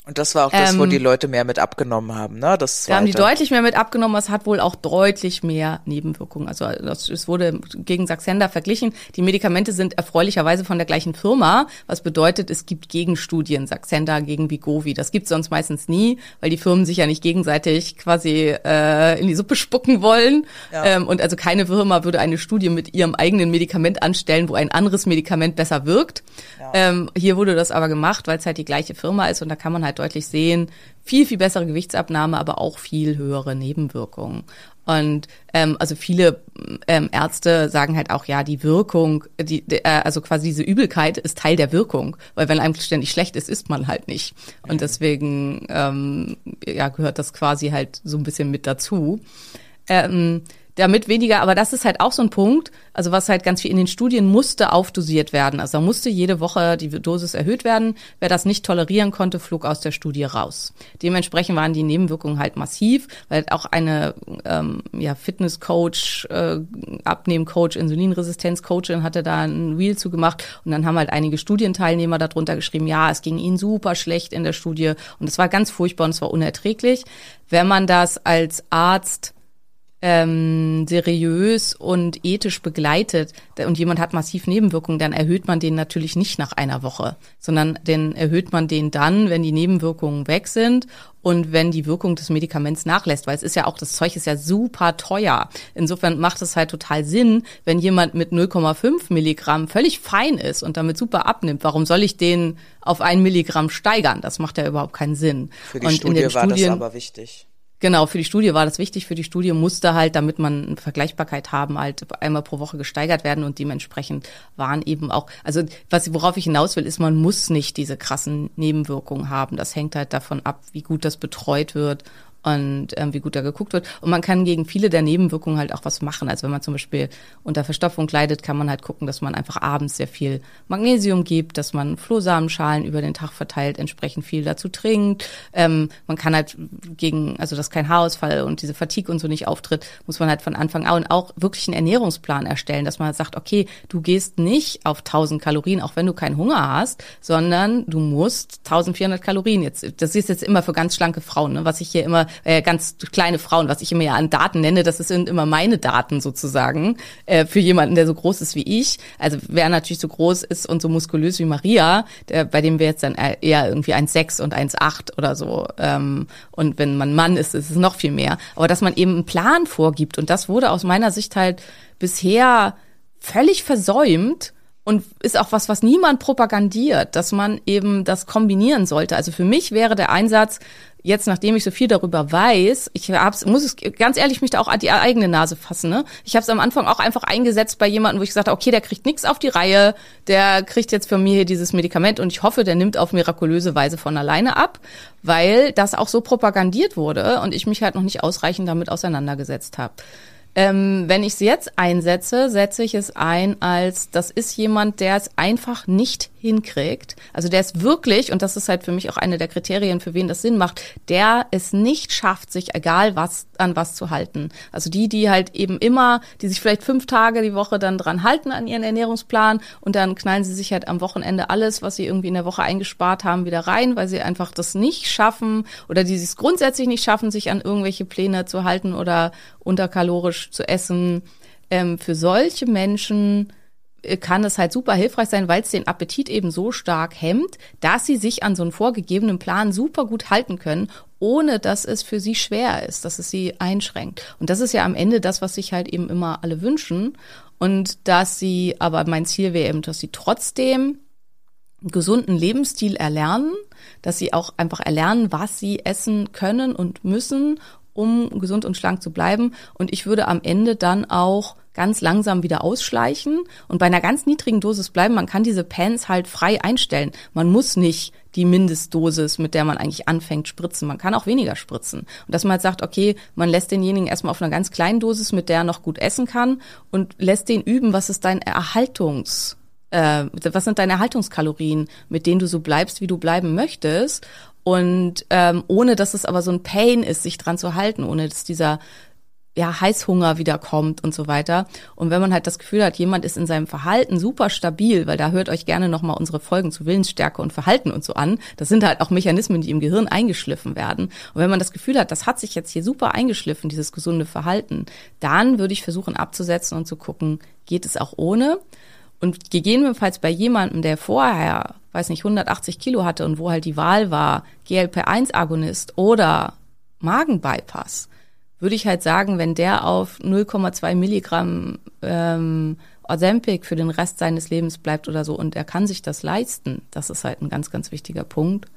Und das war auch das, ähm, wo die Leute mehr mit abgenommen haben, ne? Das da haben die deutlich mehr mit abgenommen. Es hat wohl auch deutlich mehr Nebenwirkungen. Also es wurde gegen Saxenda verglichen. Die Medikamente sind erfreulicherweise von der gleichen Firma, was bedeutet, es gibt Gegenstudien, Saxenda gegen Vigovi. Das gibt sonst meistens nie, weil die Firmen sich ja nicht gegenseitig quasi äh, in die Suppe spucken wollen. Ja. Ähm, und also keine Firma würde eine Studie mit ihrem eigenen Medikament anstellen, wo ein anderes Medikament besser wirkt. Ja. Ähm, hier wurde das aber gemacht, weil es halt die gleiche Firma ist und da kann man halt deutlich sehen, viel, viel bessere Gewichtsabnahme, aber auch viel höhere Nebenwirkungen. Und ähm, also viele ähm, Ärzte sagen halt auch, ja, die Wirkung, die, äh, also quasi diese Übelkeit ist Teil der Wirkung, weil wenn einem ständig schlecht ist, isst man halt nicht. Und deswegen ähm, ja, gehört das quasi halt so ein bisschen mit dazu. Ähm, damit weniger, aber das ist halt auch so ein Punkt, also was halt ganz viel in den Studien musste aufdosiert werden. Also da musste jede Woche die Dosis erhöht werden. Wer das nicht tolerieren konnte, flog aus der Studie raus. Dementsprechend waren die Nebenwirkungen halt massiv, weil auch eine ähm, ja, Fitnesscoach, äh, Abnehmcoach, Insulinresistenzcoachin hatte da ein Reel zugemacht und dann haben halt einige Studienteilnehmer darunter geschrieben, ja, es ging ihnen super schlecht in der Studie und es war ganz furchtbar und es war unerträglich. Wenn man das als Arzt ähm, seriös und ethisch begleitet und jemand hat massiv Nebenwirkungen, dann erhöht man den natürlich nicht nach einer Woche, sondern dann erhöht man den dann, wenn die Nebenwirkungen weg sind und wenn die Wirkung des Medikaments nachlässt, weil es ist ja auch, das Zeug ist ja super teuer. Insofern macht es halt total Sinn, wenn jemand mit 0,5 Milligramm völlig fein ist und damit super abnimmt. Warum soll ich den auf ein Milligramm steigern? Das macht ja überhaupt keinen Sinn. Für die und Studie war Studien, das aber wichtig. Genau, für die Studie war das wichtig. Für die Studie musste halt, damit man Vergleichbarkeit haben, halt einmal pro Woche gesteigert werden und dementsprechend waren eben auch, also was, worauf ich hinaus will, ist, man muss nicht diese krassen Nebenwirkungen haben. Das hängt halt davon ab, wie gut das betreut wird und ähm, wie gut da geguckt wird. Und man kann gegen viele der Nebenwirkungen halt auch was machen. Also wenn man zum Beispiel unter Verstopfung leidet, kann man halt gucken, dass man einfach abends sehr viel Magnesium gibt, dass man Flohsamenschalen über den Tag verteilt, entsprechend viel dazu trinkt. Ähm, man kann halt gegen, also dass kein Haarausfall und diese Fatigue und so nicht auftritt, muss man halt von Anfang an auch wirklich einen Ernährungsplan erstellen, dass man sagt, okay, du gehst nicht auf 1000 Kalorien, auch wenn du keinen Hunger hast, sondern du musst 1400 Kalorien jetzt, das ist jetzt immer für ganz schlanke Frauen, ne, was ich hier immer äh, ganz kleine Frauen, was ich immer ja an Daten nenne, das sind immer meine Daten sozusagen äh, für jemanden, der so groß ist wie ich. Also wer natürlich so groß ist und so muskulös wie Maria, der, bei dem wir jetzt dann eher irgendwie 1,6 und 1,8 oder so. Ähm, und wenn man Mann ist, ist es noch viel mehr. Aber dass man eben einen Plan vorgibt und das wurde aus meiner Sicht halt bisher völlig versäumt und ist auch was, was niemand propagandiert, dass man eben das kombinieren sollte. Also für mich wäre der Einsatz, jetzt nachdem ich so viel darüber weiß, ich hab's, muss es ganz ehrlich mich da auch an die eigene Nase fassen. Ne? Ich habe es am Anfang auch einfach eingesetzt bei jemandem, wo ich gesagt habe, okay, der kriegt nichts auf die Reihe, der kriegt jetzt von mir hier dieses Medikament und ich hoffe, der nimmt auf mirakulöse Weise von alleine ab, weil das auch so propagandiert wurde und ich mich halt noch nicht ausreichend damit auseinandergesetzt habe. Ähm, wenn ich es jetzt einsetze, setze ich es ein als, das ist jemand, der es einfach nicht hinkriegt. Also der es wirklich, und das ist halt für mich auch eine der Kriterien, für wen das Sinn macht, der es nicht schafft, sich egal was an was zu halten. Also die, die halt eben immer, die sich vielleicht fünf Tage die Woche dann dran halten an ihren Ernährungsplan und dann knallen sie sich halt am Wochenende alles, was sie irgendwie in der Woche eingespart haben, wieder rein, weil sie einfach das nicht schaffen oder die es grundsätzlich nicht schaffen, sich an irgendwelche Pläne zu halten oder unterkalorisch zu essen. Ähm, für solche Menschen äh, kann es halt super hilfreich sein, weil es den Appetit eben so stark hemmt, dass sie sich an so einen vorgegebenen Plan super gut halten können, ohne dass es für sie schwer ist, dass es sie einschränkt. Und das ist ja am Ende das, was sich halt eben immer alle wünschen. Und dass sie, aber mein Ziel wäre eben, dass sie trotzdem einen gesunden Lebensstil erlernen, dass sie auch einfach erlernen, was sie essen können und müssen um gesund und schlank zu bleiben. Und ich würde am Ende dann auch ganz langsam wieder ausschleichen und bei einer ganz niedrigen Dosis bleiben. Man kann diese Pens halt frei einstellen. Man muss nicht die Mindestdosis, mit der man eigentlich anfängt, spritzen. Man kann auch weniger spritzen. Und dass man halt sagt, okay, man lässt denjenigen erstmal auf einer ganz kleinen Dosis, mit der er noch gut essen kann und lässt den üben, was ist dein Erhaltungs äh, was sind deine Erhaltungskalorien, mit denen du so bleibst, wie du bleiben möchtest. Und ähm, ohne dass es aber so ein Pain ist, sich dran zu halten, ohne dass dieser ja, Heißhunger wieder kommt und so weiter. Und wenn man halt das Gefühl hat, jemand ist in seinem Verhalten super stabil, weil da hört euch gerne nochmal unsere Folgen zu Willensstärke und Verhalten und so an. Das sind halt auch Mechanismen, die im Gehirn eingeschliffen werden. Und wenn man das Gefühl hat, das hat sich jetzt hier super eingeschliffen, dieses gesunde Verhalten, dann würde ich versuchen abzusetzen und zu gucken, geht es auch ohne? Und gegebenenfalls bei jemandem, der vorher, weiß nicht, 180 Kilo hatte und wo halt die Wahl war, GLP-1-Agonist oder Magenbypass, würde ich halt sagen, wenn der auf 0,2 Milligramm ähm, Ozempic für den Rest seines Lebens bleibt oder so und er kann sich das leisten, das ist halt ein ganz, ganz wichtiger Punkt,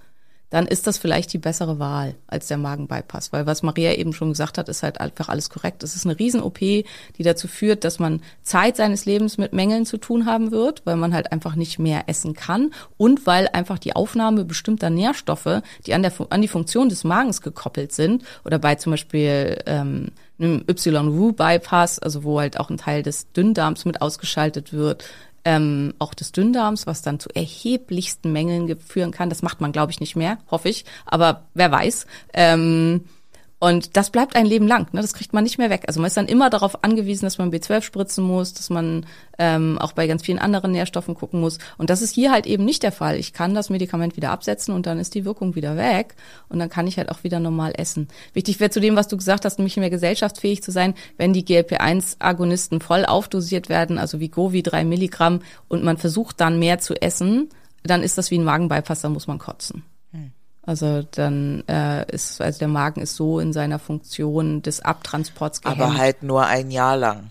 dann ist das vielleicht die bessere Wahl als der Magenbypass. Weil was Maria eben schon gesagt hat, ist halt einfach alles korrekt. Es ist eine Riesen-OP, die dazu führt, dass man Zeit seines Lebens mit Mängeln zu tun haben wird, weil man halt einfach nicht mehr essen kann und weil einfach die Aufnahme bestimmter Nährstoffe, die an, der, an die Funktion des Magens gekoppelt sind oder bei zum Beispiel ähm, einem Y-Wu-Bypass, also wo halt auch ein Teil des Dünndarms mit ausgeschaltet wird, ähm, auch des Dünndarms, was dann zu erheblichsten Mängeln führen kann. Das macht man, glaube ich, nicht mehr, hoffe ich, aber wer weiß. Ähm, und das bleibt ein Leben lang, ne? das kriegt man nicht mehr weg. Also man ist dann immer darauf angewiesen, dass man B12 spritzen muss, dass man ähm, auch bei ganz vielen anderen Nährstoffen gucken muss. Und das ist hier halt eben nicht der Fall. Ich kann das Medikament wieder absetzen und dann ist die Wirkung wieder weg und dann kann ich halt auch wieder normal essen. Wichtig wäre zu dem, was du gesagt hast, nämlich mehr gesellschaftsfähig zu sein, wenn die GLP-1-Agonisten voll aufdosiert werden, also wie Govi drei Milligramm und man versucht dann mehr zu essen, dann ist das wie ein Magenbypass, dann muss man kotzen. Also dann äh, ist, also der Magen ist so in seiner Funktion des Abtransports gehemmt. Aber halt nur ein Jahr lang.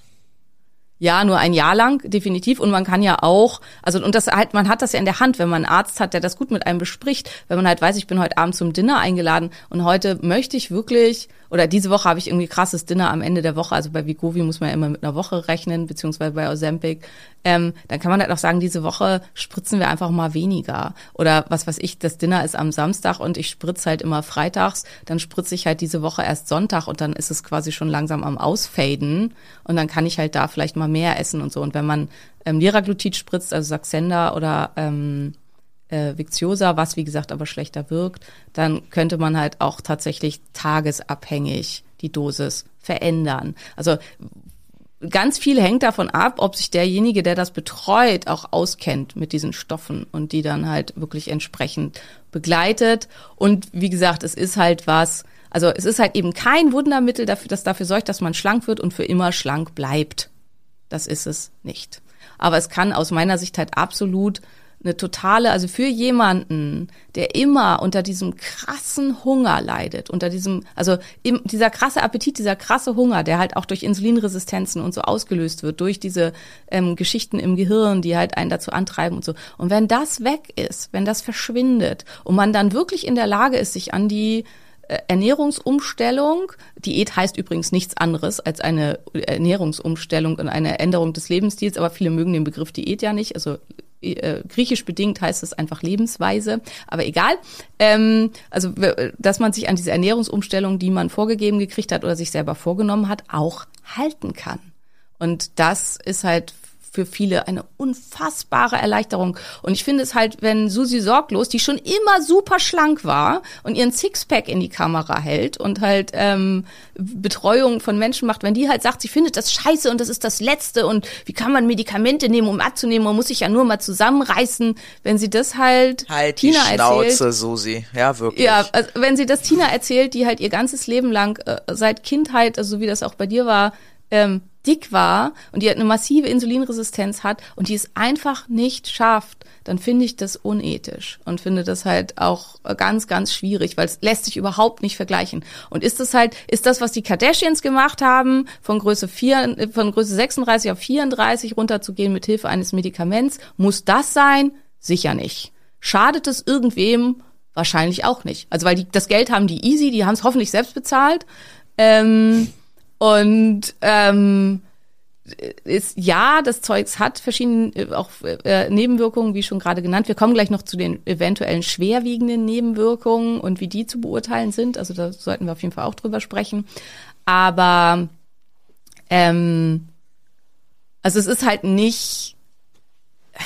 Ja, nur ein Jahr lang, definitiv. Und man kann ja auch, also und das halt, man hat das ja in der Hand, wenn man einen Arzt hat, der das gut mit einem bespricht, wenn man halt weiß, ich bin heute Abend zum Dinner eingeladen und heute möchte ich wirklich oder diese Woche habe ich irgendwie krasses Dinner am Ende der Woche, also bei Vigovi muss man ja immer mit einer Woche rechnen, beziehungsweise bei Ozempic, ähm, dann kann man halt auch sagen, diese Woche spritzen wir einfach mal weniger. Oder was weiß ich, das Dinner ist am Samstag und ich spritze halt immer freitags, dann spritze ich halt diese Woche erst Sonntag und dann ist es quasi schon langsam am Ausfaden und dann kann ich halt da vielleicht mal mehr essen und so. Und wenn man ähm, Liraglutid spritzt, also Saxenda oder ähm, äh, Viciosa, was wie gesagt aber schlechter wirkt, dann könnte man halt auch tatsächlich tagesabhängig die Dosis verändern. Also ganz viel hängt davon ab, ob sich derjenige, der das betreut, auch auskennt mit diesen Stoffen und die dann halt wirklich entsprechend begleitet. Und wie gesagt, es ist halt was, also es ist halt eben kein Wundermittel, dafür, das dafür sorgt, dass man schlank wird und für immer schlank bleibt. Das ist es nicht. Aber es kann aus meiner Sicht halt absolut eine totale, also für jemanden, der immer unter diesem krassen Hunger leidet, unter diesem, also im, dieser krasse Appetit, dieser krasse Hunger, der halt auch durch Insulinresistenzen und so ausgelöst wird, durch diese ähm, Geschichten im Gehirn, die halt einen dazu antreiben und so. Und wenn das weg ist, wenn das verschwindet und man dann wirklich in der Lage ist, sich an die äh, Ernährungsumstellung. Diät heißt übrigens nichts anderes als eine Ernährungsumstellung und eine Änderung des Lebensstils, aber viele mögen den Begriff Diät ja nicht. Also griechisch bedingt heißt es einfach Lebensweise, aber egal. Ähm, also dass man sich an diese Ernährungsumstellung, die man vorgegeben gekriegt hat oder sich selber vorgenommen hat, auch halten kann. Und das ist halt für viele eine unfassbare Erleichterung. Und ich finde es halt, wenn Susi Sorglos, die schon immer super schlank war und ihren Sixpack in die Kamera hält und halt ähm, Betreuung von Menschen macht, wenn die halt sagt, sie findet das scheiße und das ist das Letzte und wie kann man Medikamente nehmen, um abzunehmen, man muss sich ja nur mal zusammenreißen, wenn sie das halt, Halt Tina die Schnauze, erzählt. Susi. Ja, wirklich. Ja, also wenn sie das Tina erzählt, die halt ihr ganzes Leben lang äh, seit Kindheit, also so wie das auch bei dir war, ähm, dick war und die halt eine massive Insulinresistenz hat und die es einfach nicht schafft, dann finde ich das unethisch und finde das halt auch ganz, ganz schwierig, weil es lässt sich überhaupt nicht vergleichen. Und ist das halt, ist das, was die Kardashians gemacht haben, von Größe 4, von Größe 36 auf 34 runterzugehen mit Hilfe eines Medikaments, muss das sein? Sicher nicht. Schadet es irgendwem? Wahrscheinlich auch nicht. Also weil die, das Geld haben die easy, die haben es hoffentlich selbst bezahlt. Ähm, und ähm, ist ja, das Zeugs hat verschiedene äh, auch äh, Nebenwirkungen, wie schon gerade genannt. Wir kommen gleich noch zu den eventuellen schwerwiegenden Nebenwirkungen und wie die zu beurteilen sind. Also da sollten wir auf jeden Fall auch drüber sprechen. Aber ähm, also es ist halt nicht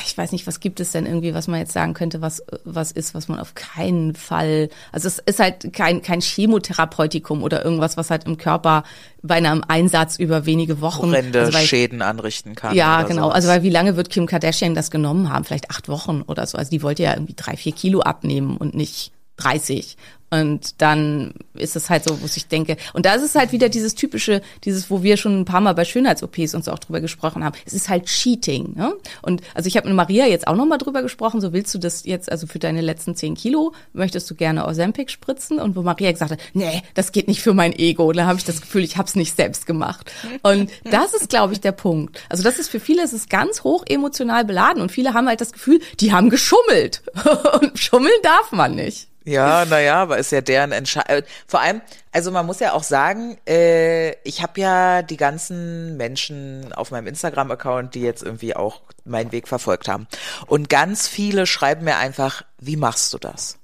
ich weiß nicht, was gibt es denn irgendwie, was man jetzt sagen könnte, was was ist, was man auf keinen Fall, also es ist halt kein kein Chemotherapeutikum oder irgendwas, was halt im Körper bei einem Einsatz über wenige Wochen Horrende also weil, Schäden anrichten kann. ja, genau. sowas. Also weil wie lange wird Kim Kardashian das genommen haben? Vielleicht acht Wochen oder so. Also die wollte ja irgendwie drei, vier Kilo abnehmen und nicht 30. Und dann ist es halt so, wo ich denke, und da ist es halt wieder dieses typische, dieses, wo wir schon ein paar Mal bei Schönheits-OPs und so auch drüber gesprochen haben. Es ist halt Cheating. Ne? Und also ich habe mit Maria jetzt auch nochmal drüber gesprochen, so willst du das jetzt, also für deine letzten zehn Kilo, möchtest du gerne Ozempic spritzen? Und wo Maria gesagt hat, nee, das geht nicht für mein Ego. Da habe ich das Gefühl, ich habe es nicht selbst gemacht. Und das ist, glaube ich, der Punkt. Also das ist für viele, es ist ganz hoch emotional beladen und viele haben halt das Gefühl, die haben geschummelt. und schummeln darf man nicht. Ja, naja, aber ist ja deren Entscheidung. Vor allem, also man muss ja auch sagen, äh, ich habe ja die ganzen Menschen auf meinem Instagram-Account, die jetzt irgendwie auch meinen Weg verfolgt haben. Und ganz viele schreiben mir einfach, wie machst du das?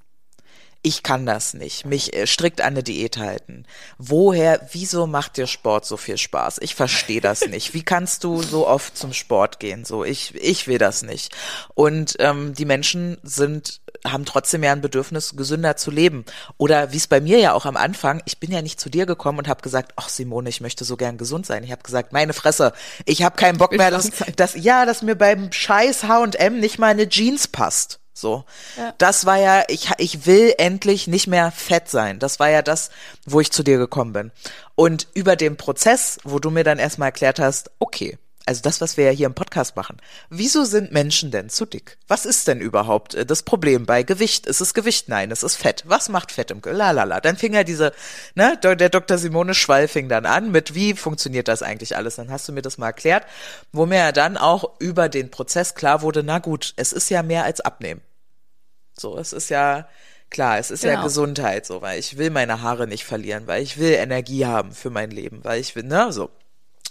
Ich kann das nicht. Mich äh, strikt an eine Diät halten. Woher, wieso macht dir Sport so viel Spaß? Ich verstehe das nicht. Wie kannst du so oft zum Sport gehen? So, ich, ich will das nicht. Und ähm, die Menschen sind, haben trotzdem ja ein Bedürfnis, gesünder zu leben. Oder wie es bei mir ja auch am Anfang, ich bin ja nicht zu dir gekommen und habe gesagt, ach Simone, ich möchte so gern gesund sein. Ich habe gesagt, meine Fresse, ich habe keinen Bock mehr, dass, dass ja, dass mir beim Scheiß H&M nicht mal eine Jeans passt. So. Das war ja, ich, ich will endlich nicht mehr fett sein. Das war ja das, wo ich zu dir gekommen bin. Und über den Prozess, wo du mir dann erstmal erklärt hast, okay, also das, was wir ja hier im Podcast machen. Wieso sind Menschen denn zu dick? Was ist denn überhaupt äh, das Problem bei Gewicht? Ist es Gewicht? Nein, es ist Fett. Was macht Fett im? Lalala. Dann fing ja diese, ne, der der Dr. Simone Schwall fing dann an mit, wie funktioniert das eigentlich alles? Dann hast du mir das mal erklärt, wo mir ja dann auch über den Prozess klar wurde, na gut, es ist ja mehr als abnehmen. So, es ist ja klar, es ist ja Genau. Gesundheit, so, weil ich will meine Haare nicht verlieren, weil ich will Energie haben für mein Leben, weil ich will, ne, so.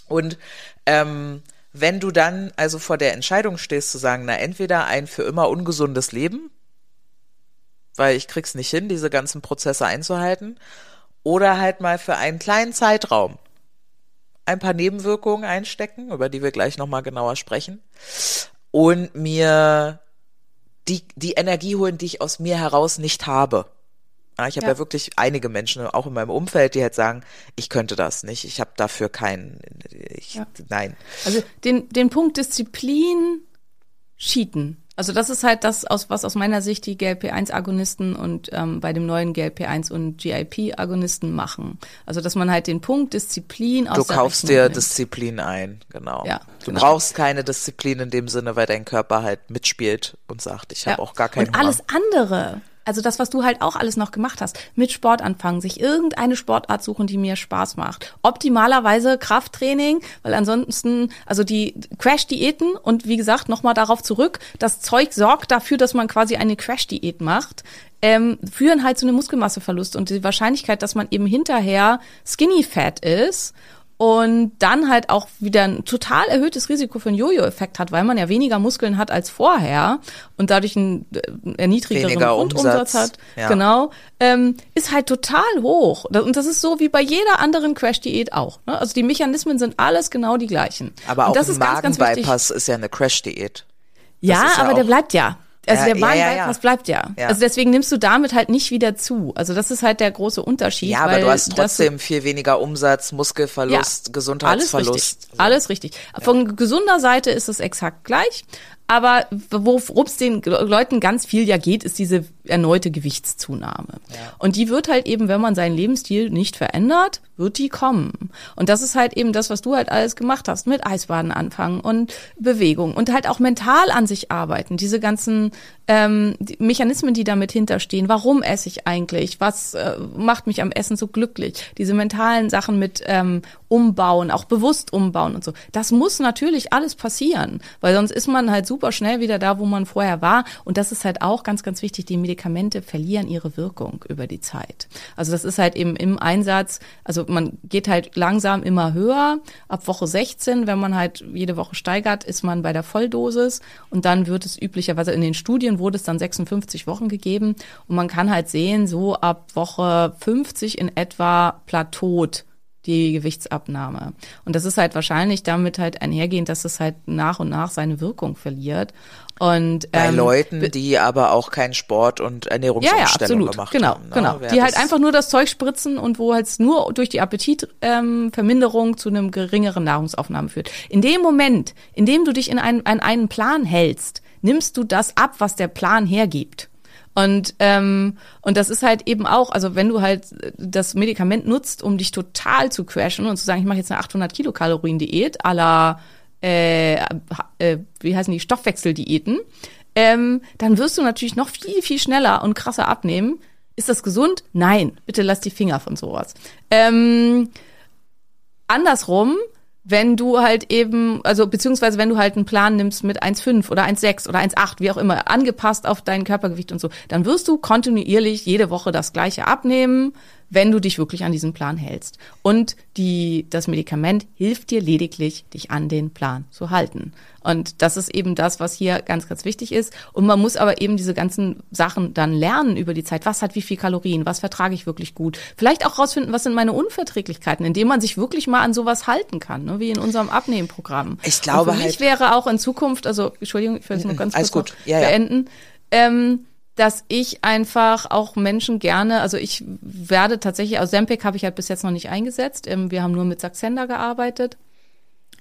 Und ähm, wenn du dann also vor der Entscheidung stehst zu sagen, na entweder ein für immer ungesundes Leben, weil ich krieg's nicht hin, diese ganzen Prozesse einzuhalten, oder halt mal für einen kleinen Zeitraum ein paar Nebenwirkungen einstecken, über die wir gleich nochmal genauer sprechen, und mir die, die Energie holen, die ich aus mir heraus nicht habe. Ich habe ja. Ja. wirklich einige Menschen, auch in meinem Umfeld, die halt sagen, ich könnte das nicht, ich habe dafür keinen, ich, Ja. nein. Also den, den Punkt Disziplin cheaten. Also das ist halt das, aus, was aus meiner Sicht die GLP-1-Agonisten und ähm, bei dem neuen GLP-1 und GIP-Agonisten machen. Also dass man halt den Punkt Disziplin aus Du kaufst Rechnung dir nimmt. Disziplin ein, genau. Ja, du genau. brauchst keine Disziplin in dem Sinne, weil dein Körper halt mitspielt und sagt, ich habe Ja. auch gar keinen Und alles andere, also das, was du halt auch alles noch gemacht hast, mit Sport anfangen, sich irgendeine Sportart suchen, die mir Spaß macht. Optimalerweise Krafttraining, weil ansonsten, also die Crash-Diäten und wie gesagt, nochmal darauf zurück, das Zeug sorgt dafür, dass man quasi eine Crash-Diät macht, ähm, führen halt zu einem Muskelmasseverlust und die Wahrscheinlichkeit, dass man eben hinterher skinny fat ist und dann halt auch wieder ein total erhöhtes Risiko für einen Jojo-Effekt hat, weil man ja weniger Muskeln hat als vorher und dadurch einen äh, erniedrigeren Weniger Grundumsatz Umsatz, hat, ja. genau, ähm, ist halt total hoch. Und das ist so wie bei jeder anderen Crash-Diät auch. Ne? Also die Mechanismen sind alles genau die gleichen. Aber und auch ein. Magenbypass ist ja eine Crash-Diät. Ja, ja aber der bleibt ja. Also Ja, der ja, ja, ja. bleibt ja. Also deswegen nimmst du damit halt nicht wieder zu. Also das ist halt der große Unterschied. Ja, aber du hast trotzdem viel weniger Umsatz, Muskelverlust, alles Gesundheitsverlust. richtig. Alles richtig. Von gesunder Seite ist es exakt gleich. Aber worum es den Leuten ganz viel ja geht, ist diese erneute Gewichtszunahme. Und die wird halt eben, wenn man seinen Lebensstil nicht verändert, wird die kommen. Und das ist halt eben das, was du halt alles gemacht hast, mit Eisbaden anfangen und Bewegung und halt auch mental an sich arbeiten. Diese ganzen ähm, die Mechanismen, die damit hinterstehen. Warum esse ich eigentlich? Was äh, macht mich am Essen so glücklich? Diese mentalen Sachen mit ähm, Umbauen, auch bewusst umbauen und so. Das muss natürlich alles passieren, weil sonst ist man halt super schnell wieder da, wo man vorher war. Und das ist halt auch ganz, ganz wichtig. Die Medikamente verlieren ihre Wirkung über die Zeit. Also das ist halt eben im Einsatz, also man geht halt langsam immer höher. Ab Woche 16, wenn man halt jede Woche steigert, ist man bei der Volldosis und dann wird es üblicherweise in den Studien wurde es dann 56 Wochen gegeben und man kann halt sehen, so ab Woche 50 in etwa plateaut die Gewichtsabnahme. Und das ist halt wahrscheinlich damit halt einhergehend, dass es halt nach und nach seine Wirkung verliert. Und Bei ähm, Leuten, die aber auch keinen Sport und ja, ja, Ernährungsumstellung absolut. gemacht genau, haben. ne? genau. Wer Die halt einfach nur das Zeug spritzen und wo halt nur durch die Appetitverminderung ähm, zu einem geringeren Nahrungsaufnahme führt. In dem Moment, in dem du dich in einen, an einen Plan hältst, nimmst du das ab, was der Plan hergibt. Und, ähm, und das ist halt eben auch, also wenn du halt das Medikament nutzt, um dich total zu crashen und zu sagen, ich mache jetzt eine 800 Kilokalorien Diät la, äh, äh, wie heißen die, Stoffwechseldiäten, ähm, dann wirst du natürlich noch viel, viel schneller und krasser abnehmen. Ist das gesund? Nein. Bitte lass die Finger von sowas. Ähm, andersrum, wenn du halt eben, also beziehungsweise wenn du halt einen Plan nimmst mit 1,5 oder 1,6 oder 1,8, wie auch immer, angepasst auf dein Körpergewicht und so, dann wirst du kontinuierlich jede Woche das gleiche abnehmen, wenn du dich wirklich an diesen Plan hältst. Und die, das Medikament hilft dir lediglich, dich an den Plan zu halten. Und das ist eben das, was hier ganz, ganz wichtig ist. Und man muss aber eben diese ganzen Sachen dann lernen über die Zeit. Was hat wie viel Kalorien? Was vertrage ich wirklich gut? Vielleicht auch rausfinden, was sind meine Unverträglichkeiten, indem man sich wirklich mal an sowas halten kann, ne? wie in unserem Abnehmprogramm. Ich glaube Und für mich halt- wäre auch in Zukunft, also Entschuldigung, ich will es nur ganz kurz gut. noch Ja, ja. beenden, ähm, dass ich einfach auch Menschen gerne, also ich werde tatsächlich, aus Sempec habe ich halt bis jetzt noch nicht eingesetzt. Ähm, wir haben nur mit Saxenda gearbeitet.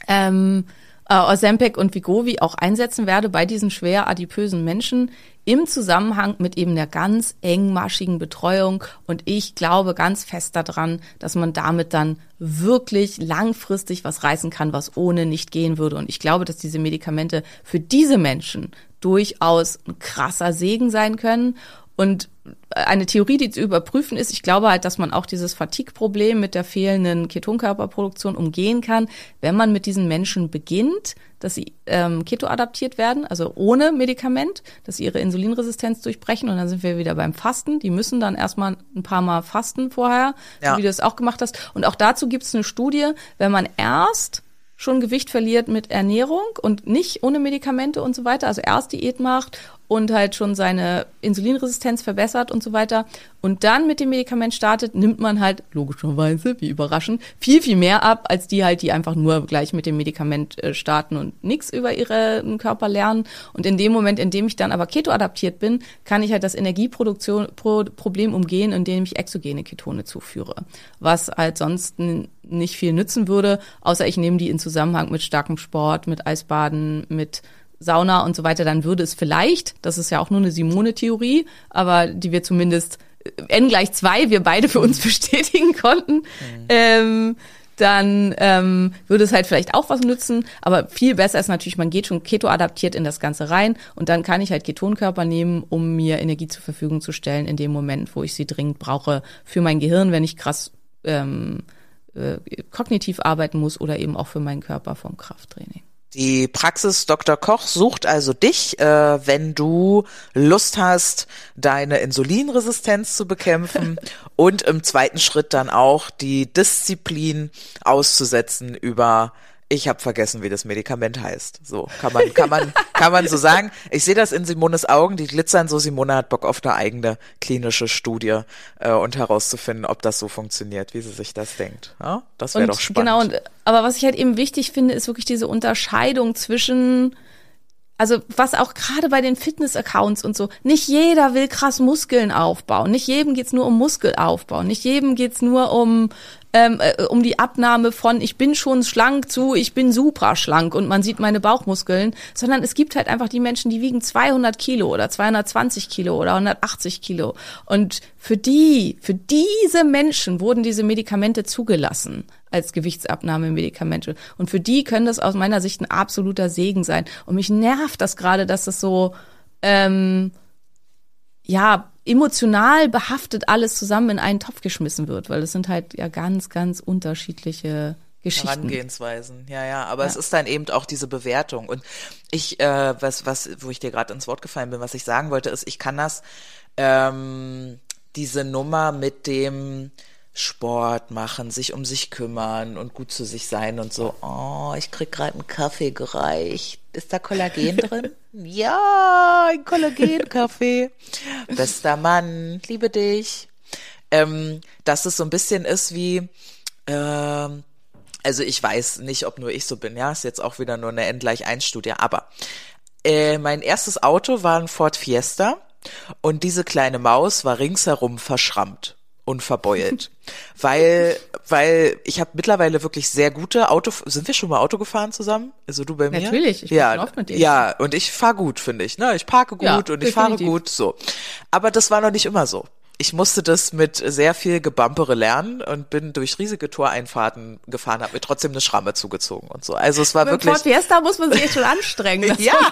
Ähm, äh, Ozempic und Vigovi auch einsetzen werde bei diesen schwer adipösen Menschen im Zusammenhang mit eben der ganz engmaschigen Betreuung. Und ich glaube ganz fest daran, dass man damit dann wirklich langfristig was reißen kann, was ohne nicht gehen würde. Und ich glaube, dass diese Medikamente für diese Menschen durchaus ein krasser Segen sein können. Und eine Theorie, die zu überprüfen ist, ich glaube halt, dass man auch dieses Fatigue-Problem mit der fehlenden Ketonkörperproduktion umgehen kann, wenn man mit diesen Menschen beginnt, dass sie ähm, ketoadaptiert werden, also ohne Medikament, dass sie ihre Insulinresistenz durchbrechen und dann sind wir wieder beim Fasten. Die müssen dann erstmal ein paar Mal fasten vorher, Ja. so wie du es auch gemacht hast. Und auch dazu gibt es eine Studie, wenn man erst schon Gewicht verliert mit Ernährung und nicht ohne Medikamente und so weiter, also erst Diät macht und halt schon seine Insulinresistenz verbessert und so weiter und dann mit dem Medikament startet, nimmt man halt logischerweise, wie überraschend, viel, viel mehr ab, als die halt, die einfach nur gleich mit dem Medikament äh, starten und nichts über ihren Körper lernen. Und in dem Moment, in dem ich dann aber ketoadaptiert bin, kann ich halt das Energieproduktion Pro Problem umgehen, indem ich exogene Ketone zuführe, was halt sonst nicht viel nützen würde, außer ich nehme die in Zusammenhang mit starkem Sport, mit Eisbaden, mit Sauna und so weiter, dann würde es vielleicht, das ist ja auch nur eine Simone-Theorie, aber die wir zumindest äh, n gleich zwei, wir beide für uns bestätigen konnten, ähm, dann ähm, würde es halt vielleicht auch was nützen. Aber viel besser ist natürlich, man geht schon keto-adaptiert in das Ganze rein und dann kann ich halt Ketonkörper nehmen, um mir Energie zur Verfügung zu stellen in dem Moment, wo ich sie dringend brauche für mein Gehirn, wenn ich krass ähm, äh, kognitiv arbeiten muss oder eben auch für meinen Körper vom Krafttraining. Die Praxis Dr. Koch sucht also dich, äh, wenn du Lust hast, deine Insulinresistenz zu bekämpfen und im zweiten Schritt dann auch die Disziplin auszusetzen über ich habe vergessen, wie das Medikament heißt. So kann man kann man kann man so sagen. Ich sehe das in Simones Augen, die glitzern so. Simone hat Bock auf eine eigene klinische Studie äh, und herauszufinden, ob das so funktioniert, wie sie sich das denkt. Ja? Das wäre doch spannend. Genau, und, aber was ich halt eben wichtig finde, ist wirklich diese Unterscheidung zwischen, also was auch gerade bei den Fitness-Accounts und so, nicht jeder will krass Muskeln aufbauen, nicht jedem geht's nur um Muskelaufbau, nicht jedem geht's nur um ähm, äh, um die Abnahme von ich bin schon schlank zu ich bin super schlank und man sieht meine Bauchmuskeln, sondern es gibt halt einfach die Menschen, die wiegen 200 Kilo oder 220 Kilo oder 180 Kilo. Und für die, für diese Menschen wurden diese Medikamente zugelassen als Gewichtsabnahmemedikamente und für die können das aus meiner Sicht ein absoluter Segen sein und mich nervt das gerade, dass das so ähm, ja, emotional behaftet alles zusammen in einen Topf geschmissen wird, weil das sind halt ja ganz, ganz unterschiedliche Geschichten. Herangehensweisen, ja, ja, aber Ja. es ist dann eben auch diese Bewertung. Und ich, äh, was, was, wo ich dir gerade ins Wort gefallen bin, was ich sagen wollte, ist, ich kann das, ähm, diese Nummer mit dem Sport machen, sich um sich kümmern und gut zu sich sein und so. Oh, ich krieg gerade einen Kaffee gereicht. Ist da Kollagen drin? Ja, ein Kollagenkaffee. Bester Mann, liebe dich. Ähm, dass es so ein bisschen ist wie, ähm, also ich weiß nicht, ob nur ich so bin, ja, ist jetzt auch wieder nur eine N gleich 1 Studie, aber äh, mein erstes Auto war ein Ford Fiesta und diese kleine Maus war ringsherum verschrammt und verbeult, weil weil ich habe mittlerweile wirklich sehr gute Auto sind wir schon mal Auto gefahren zusammen? Also du bei mir? Natürlich, ich bin ja oft mit dir. ja und ich fahre gut finde ich ne? Ich parke gut Ja, und ich fahre gut so. Aber das war noch nicht immer so ich musste das mit sehr viel Gebampere lernen und bin durch riesige Toreinfahrten gefahren, habe mir trotzdem eine Schramme zugezogen und so. Also es war Beim wirklich Ford Fiesta muss man sich echt schon anstrengen. Ja,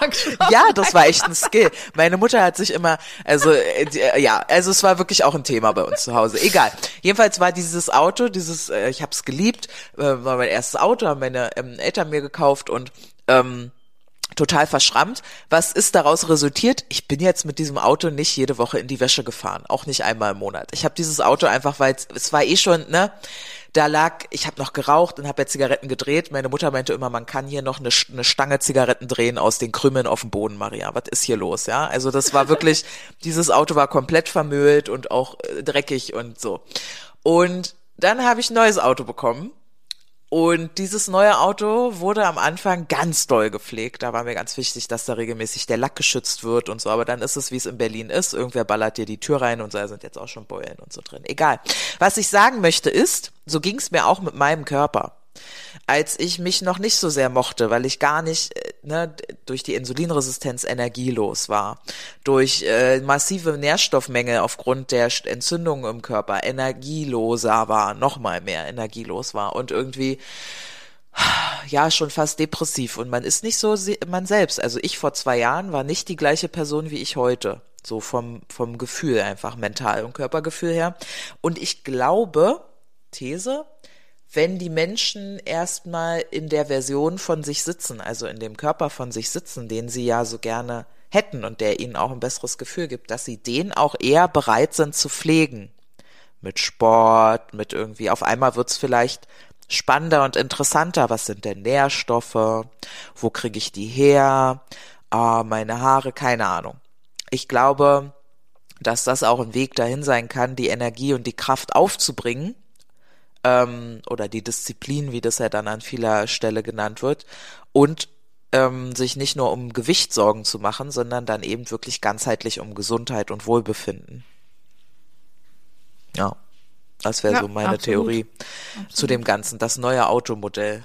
ja, das war echt ein Skill. Meine Mutter hat sich immer, also äh, ja, also es war wirklich auch ein Thema bei uns zu Hause. Egal. Jedenfalls war dieses Auto, dieses, äh, ich habe es geliebt, äh, war mein erstes Auto, haben meine ähm, Eltern mir gekauft und ähm, total verschrammt. Was ist daraus resultiert? Ich bin jetzt mit diesem Auto nicht jede Woche in die Wäsche gefahren, auch nicht einmal im Monat. Ich habe dieses Auto einfach, weil es- war eh schon, ne, da lag, ich habe noch geraucht und habe ja Zigaretten gedreht. Meine Mutter meinte immer, man kann hier noch eine, eine Stange Zigaretten drehen aus den Krümmeln auf dem Boden, Maria. Was ist hier los, ja? Also das war wirklich, dieses Auto war komplett vermüllt und auch äh, dreckig und so. Und dann habe ich ein neues Auto bekommen und dieses neue Auto wurde am Anfang ganz doll gepflegt. Da war mir ganz wichtig, dass da regelmäßig der Lack geschützt wird und so. Aber dann ist es, wie es in Berlin ist. Irgendwer ballert dir die Tür rein und so, da sind jetzt auch schon Beulen und so drin. Egal. Was ich sagen möchte ist, so ging es mir auch mit meinem Körper. Als ich mich noch nicht so sehr mochte, weil ich gar nicht äh, ne, durch die Insulinresistenz energielos war, durch äh, massive Nährstoffmängel aufgrund der Entzündungen im Körper energieloser war, noch mal mehr energielos war und irgendwie ja schon fast depressiv und man ist nicht so man selbst. Also ich vor zwei Jahren war nicht die gleiche Person wie ich heute, so vom vom Gefühl einfach mental und Körpergefühl her. Und ich glaube, These, wenn die Menschen erstmal in der Version von sich sitzen, also in dem Körper von sich sitzen, den sie ja so gerne hätten und der ihnen auch ein besseres Gefühl gibt, dass sie den auch eher bereit sind zu pflegen. Mit Sport, mit irgendwie, auf einmal wird's vielleicht spannender und interessanter. Was sind denn Nährstoffe? Wo kriege ich die her? Ah, meine Haare, keine Ahnung. Ich glaube, dass das auch ein Weg dahin sein kann, die Energie und die Kraft aufzubringen, ähm, oder die Disziplin, wie das ja dann an vieler Stelle genannt wird, und ähm, sich nicht nur um Gewicht Sorgen zu machen, sondern dann eben wirklich ganzheitlich um Gesundheit und Wohlbefinden. Ja, das wäre Ja, so meine absolut. Theorie zu dem Ganzen, das neue Automodell.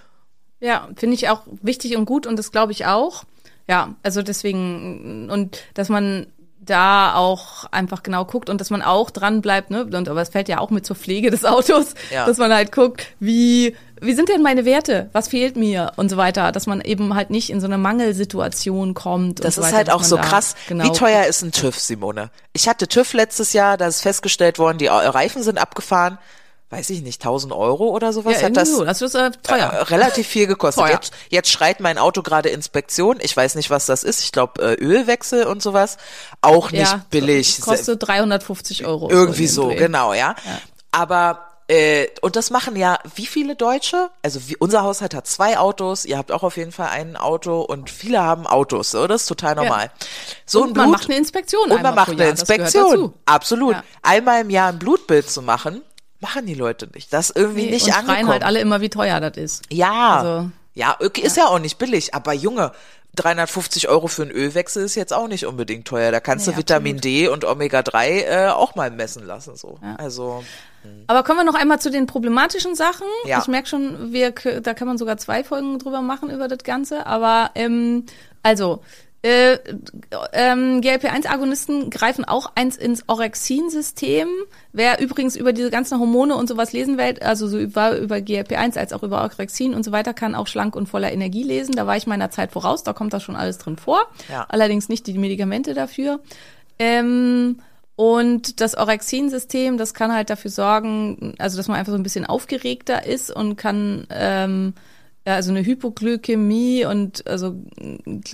Ja, finde ich auch wichtig und gut und das glaube ich auch. Ja, also deswegen, und dass man da auch einfach genau guckt und dass man auch dran bleibt, ne? Und aber es fällt ja auch mit zur Pflege des Autos, Ja. dass man halt guckt, wie wie sind denn meine Werte? Was fehlt mir und so weiter, dass man eben halt nicht in so eine Mangelsituation kommt. und Das so ist weiter, halt auch so krass. Genau Wie teuer ist ein TÜV, Simone? Ich hatte TÜV letztes Jahr, da ist festgestellt worden, die Reifen sind abgefahren. Weiß ich nicht, 1000 Euro oder sowas Ja, hat das. so, das ist äh, teuer. Äh, relativ viel gekostet. Teuer. Jetzt, jetzt schreit mein Auto gerade Inspektion. Ich weiß nicht, was das ist. Ich glaube äh, Ölwechsel und sowas. Auch nicht ja, billig. Kostet 350 Euro. Irgendwie so, Dreh. genau, ja. Aber äh, und das machen ja wie viele Deutsche? Also wie, unser Haushalt hat zwei Autos. Ihr habt auch auf jeden Fall ein Auto und viele haben Autos. So, das ist total normal. So ein Und man Blut, macht eine Inspektion und man macht eine Jahr, das Inspektion. Absolut. Ja. Einmal im Jahr ein Blutbild zu machen, machen die Leute nicht. Das ist irgendwie Nee, nicht und angekommen. schreien halt alle immer, wie teuer das ist. Ja, Also- ja, okay, ist ja. auch nicht billig, aber Junge, 350 Euro für einen Ölwechsel ist jetzt auch nicht unbedingt teuer. Da kannst Nee, du Vitamin D und Omega-3 äh, auch mal messen lassen. So. Also, Aber kommen wir noch einmal zu den problematischen Sachen. Ja. Ich merke schon, wir, da kann man sogar zwei Folgen drüber machen über das Ganze. Aber ähm, also äh, ähm, GLP-1-Agonisten greifen auch eins ins Orexin-System. Wer übrigens über diese ganzen Hormone und sowas lesen will, also so über, über GLP-1 als auch über Orexin und so weiter, kann auch schlank und voller Energie lesen. Da war ich meiner Zeit voraus, da kommt das schon alles drin vor. Ja. Allerdings nicht die Medikamente dafür. Ähm, und das Orexin-System, das kann halt dafür sorgen, also dass man einfach so ein bisschen aufgeregter ist und kann ähm, ja, also eine Hypoglykämie und also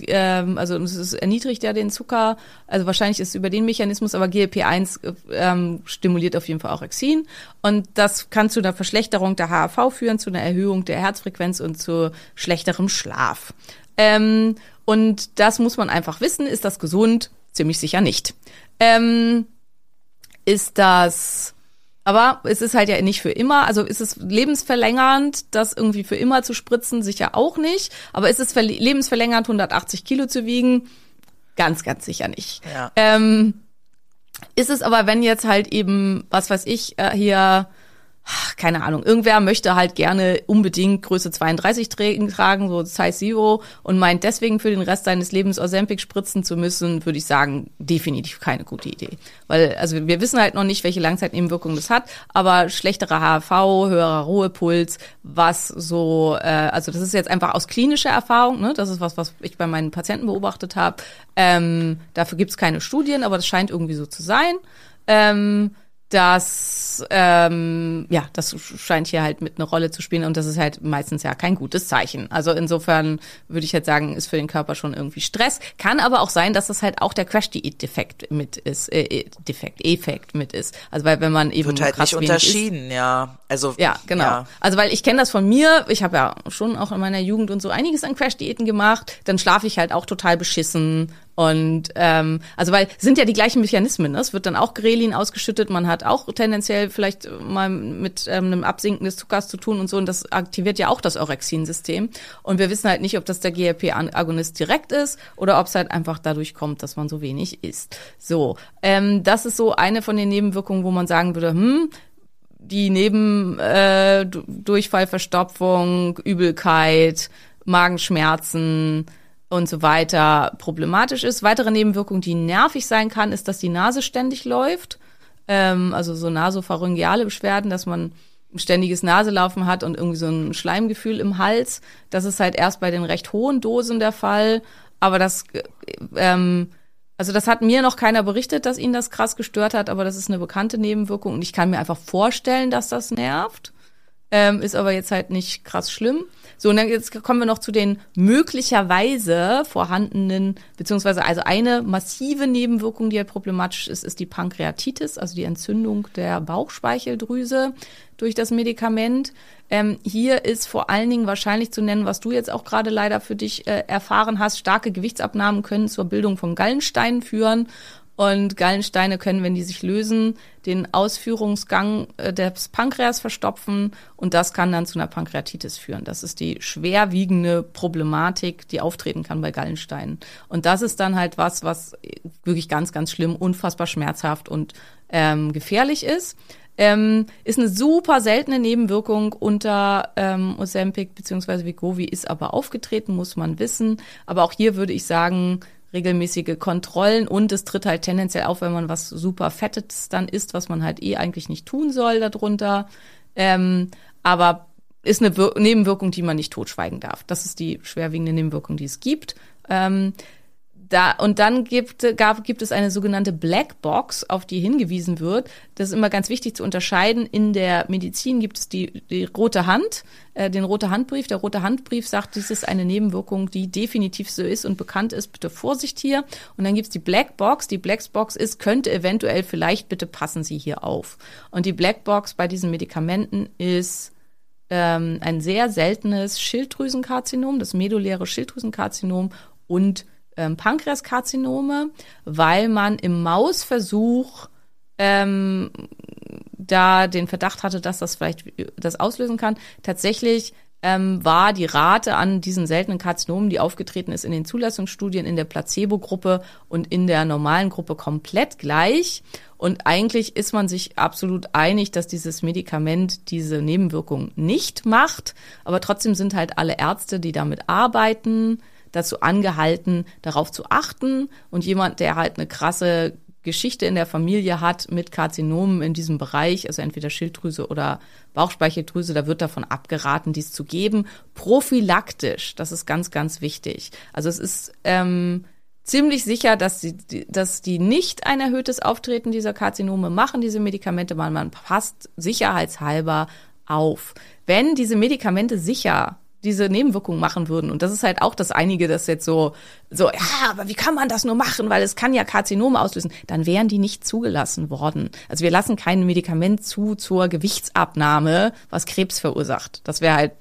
ähm, also es erniedrigt ja den Zucker, also wahrscheinlich ist es über den Mechanismus, aber GLP-1 ähm, stimuliert auf jeden Fall Orexin und das kann zu einer Verschlechterung der HRV führen, zu einer Erhöhung der Herzfrequenz und zu schlechterem Schlaf. Ähm, und das muss man einfach wissen, ist das gesund? Ziemlich sicher nicht. Ähm, ist das, aber es ist halt ja nicht für immer, also ist es lebensverlängernd, das irgendwie für immer zu spritzen, sicher auch nicht, aber ist es lebensverlängernd, 180 Kilo zu wiegen? Ganz, ganz sicher nicht. Ja. Ähm, ist es aber, wenn jetzt halt eben, was weiß ich, äh, hier, keine Ahnung, irgendwer möchte halt gerne unbedingt Größe 32 tra- tragen, so Size Zero, und meint deswegen für den Rest seines Lebens Ozempic spritzen zu müssen, würde ich sagen, definitiv keine gute Idee. Weil, also wir wissen halt noch nicht, welche Langzeitnebenwirkungen das hat, aber schlechtere HRV, höherer Ruhepuls, was so, äh, also das ist jetzt einfach aus klinischer Erfahrung, ne? das ist was, was ich bei meinen Patienten beobachtet habe. Ähm, dafür gibt's keine Studien, aber das scheint irgendwie so zu sein. Ähm, das ähm, ja, das scheint hier halt mit eine Rolle zu spielen und das ist halt meistens ja kein gutes Zeichen. Also insofern würde ich jetzt sagen, ist für den Körper schon irgendwie Stress. Kann aber auch sein, dass das halt auch der Crash-Diät-Defekt mit ist, äh, äh, Defekt, Effekt mit ist. Also weil wenn man eben wird halt krass nicht unterschieden, ja. Also, ja, genau. Ja. Also weil ich kenne das von mir, ich habe ja schon auch in meiner Jugend und so einiges an Crash-Diäten gemacht, dann schlafe ich halt auch total beschissen. Und ähm, also weil sind ja die gleichen Mechanismen, ne? es wird dann auch Grelin ausgeschüttet, man hat auch tendenziell vielleicht mal mit ähm, einem Absinken des Zuckers zu tun und so und das aktiviert ja auch das Orexin-System. Und wir wissen halt nicht, ob das der GLP-Agonist direkt ist oder ob es halt einfach dadurch kommt, dass man so wenig isst. So, ähm, das ist so eine von den Nebenwirkungen, wo man sagen würde, hm, die neben äh, Du- Durchfall, Übelkeit, Magenschmerzen und so weiter problematisch ist. Weitere Nebenwirkung, die nervig sein kann, ist, dass die Nase ständig läuft. Ähm, also so nasopharyngeale Beschwerden, dass man ein ständiges Naselaufen hat und irgendwie so ein Schleimgefühl im Hals. Das ist halt erst bei den recht hohen Dosen der Fall. Aber das, äh, ähm, also das hat mir noch keiner berichtet, dass ihn das krass gestört hat, aber das ist eine bekannte Nebenwirkung und ich kann mir einfach vorstellen, dass das nervt. Ähm, ist aber jetzt halt nicht krass schlimm. So, und dann jetzt kommen wir noch zu den möglicherweise vorhandenen, beziehungsweise also eine massive Nebenwirkung, die halt problematisch ist, ist die Pankreatitis, also die Entzündung der Bauchspeicheldrüse durch das Medikament. Ähm, hier ist vor allen Dingen wahrscheinlich zu nennen, was du jetzt auch gerade leider für dich äh, erfahren hast. Starke Gewichtsabnahmen können zur Bildung von Gallensteinen führen. Und Gallensteine können, wenn die sich lösen, den Ausführungsgang äh, des Pankreas verstopfen und das kann dann zu einer Pankreatitis führen. Das ist die schwerwiegende Problematik, die auftreten kann bei Gallensteinen. Und das ist dann halt was, was wirklich ganz, ganz schlimm, unfassbar schmerzhaft und ähm, gefährlich ist. Ähm, ist eine super seltene Nebenwirkung unter ähm, Ozempic bzw. Vigovi, ist aber aufgetreten, muss man wissen. Aber auch hier würde ich sagen, regelmäßige Kontrollen und es tritt halt tendenziell auf, wenn man was super Fettes dann isst, was man halt eh eigentlich nicht tun soll darunter. Ähm, aber ist eine Wir Nebenwirkung, die man nicht totschweigen darf. Das ist die schwerwiegende Nebenwirkung, die es gibt. Ähm, da, und dann gibt, gab, gibt es eine sogenannte Blackbox, auf die hingewiesen wird. Das ist immer ganz wichtig zu unterscheiden. In der Medizin gibt es die, die rote Hand, äh, den rote Handbrief. Der rote Handbrief sagt, dies ist eine Nebenwirkung, die definitiv so ist und bekannt ist. Bitte Vorsicht hier. Und dann gibt's die Blackbox. Die Blackbox ist, könnte eventuell vielleicht, bitte passen Sie hier auf. Und die Blackbox bei diesen Medikamenten ist ähm, ein sehr seltenes Schilddrüsenkarzinom, das meduläre Schilddrüsenkarzinom und ähm, Pankreaskarzinome, weil man im Mausversuch ähm, da den Verdacht hatte, dass das vielleicht das auslösen kann. Tatsächlich ähm, war die Rate an diesen seltenen Karzinomen, die aufgetreten ist in den Zulassungsstudien in der Placebo-Gruppe und in der normalen Gruppe komplett gleich. Und eigentlich ist man sich absolut einig, dass dieses Medikament diese Nebenwirkung nicht macht. Aber trotzdem sind halt alle Ärzte, die damit arbeiten, dazu angehalten, darauf zu achten. Und jemand, der halt eine krasse Geschichte in der Familie hat mit Karzinomen in diesem Bereich, also entweder Schilddrüse oder Bauchspeicheldrüse, da wird davon abgeraten, dies zu geben. Prophylaktisch, das ist ganz, ganz wichtig. Also es ist ähm, ziemlich sicher, dass die, dass die nicht ein erhöhtes Auftreten dieser Karzinome machen, diese Medikamente, weil man passt sicherheitshalber auf. Wenn diese Medikamente sicher diese Nebenwirkungen machen würden. Und das ist halt auch das einige, das jetzt so, so, ja, aber wie kann man das nur machen? Weil es kann ja Karzinome auslösen. Dann wären die nicht zugelassen worden. Also wir lassen kein Medikament zu zur Gewichtsabnahme, was Krebs verursacht. Das wäre halt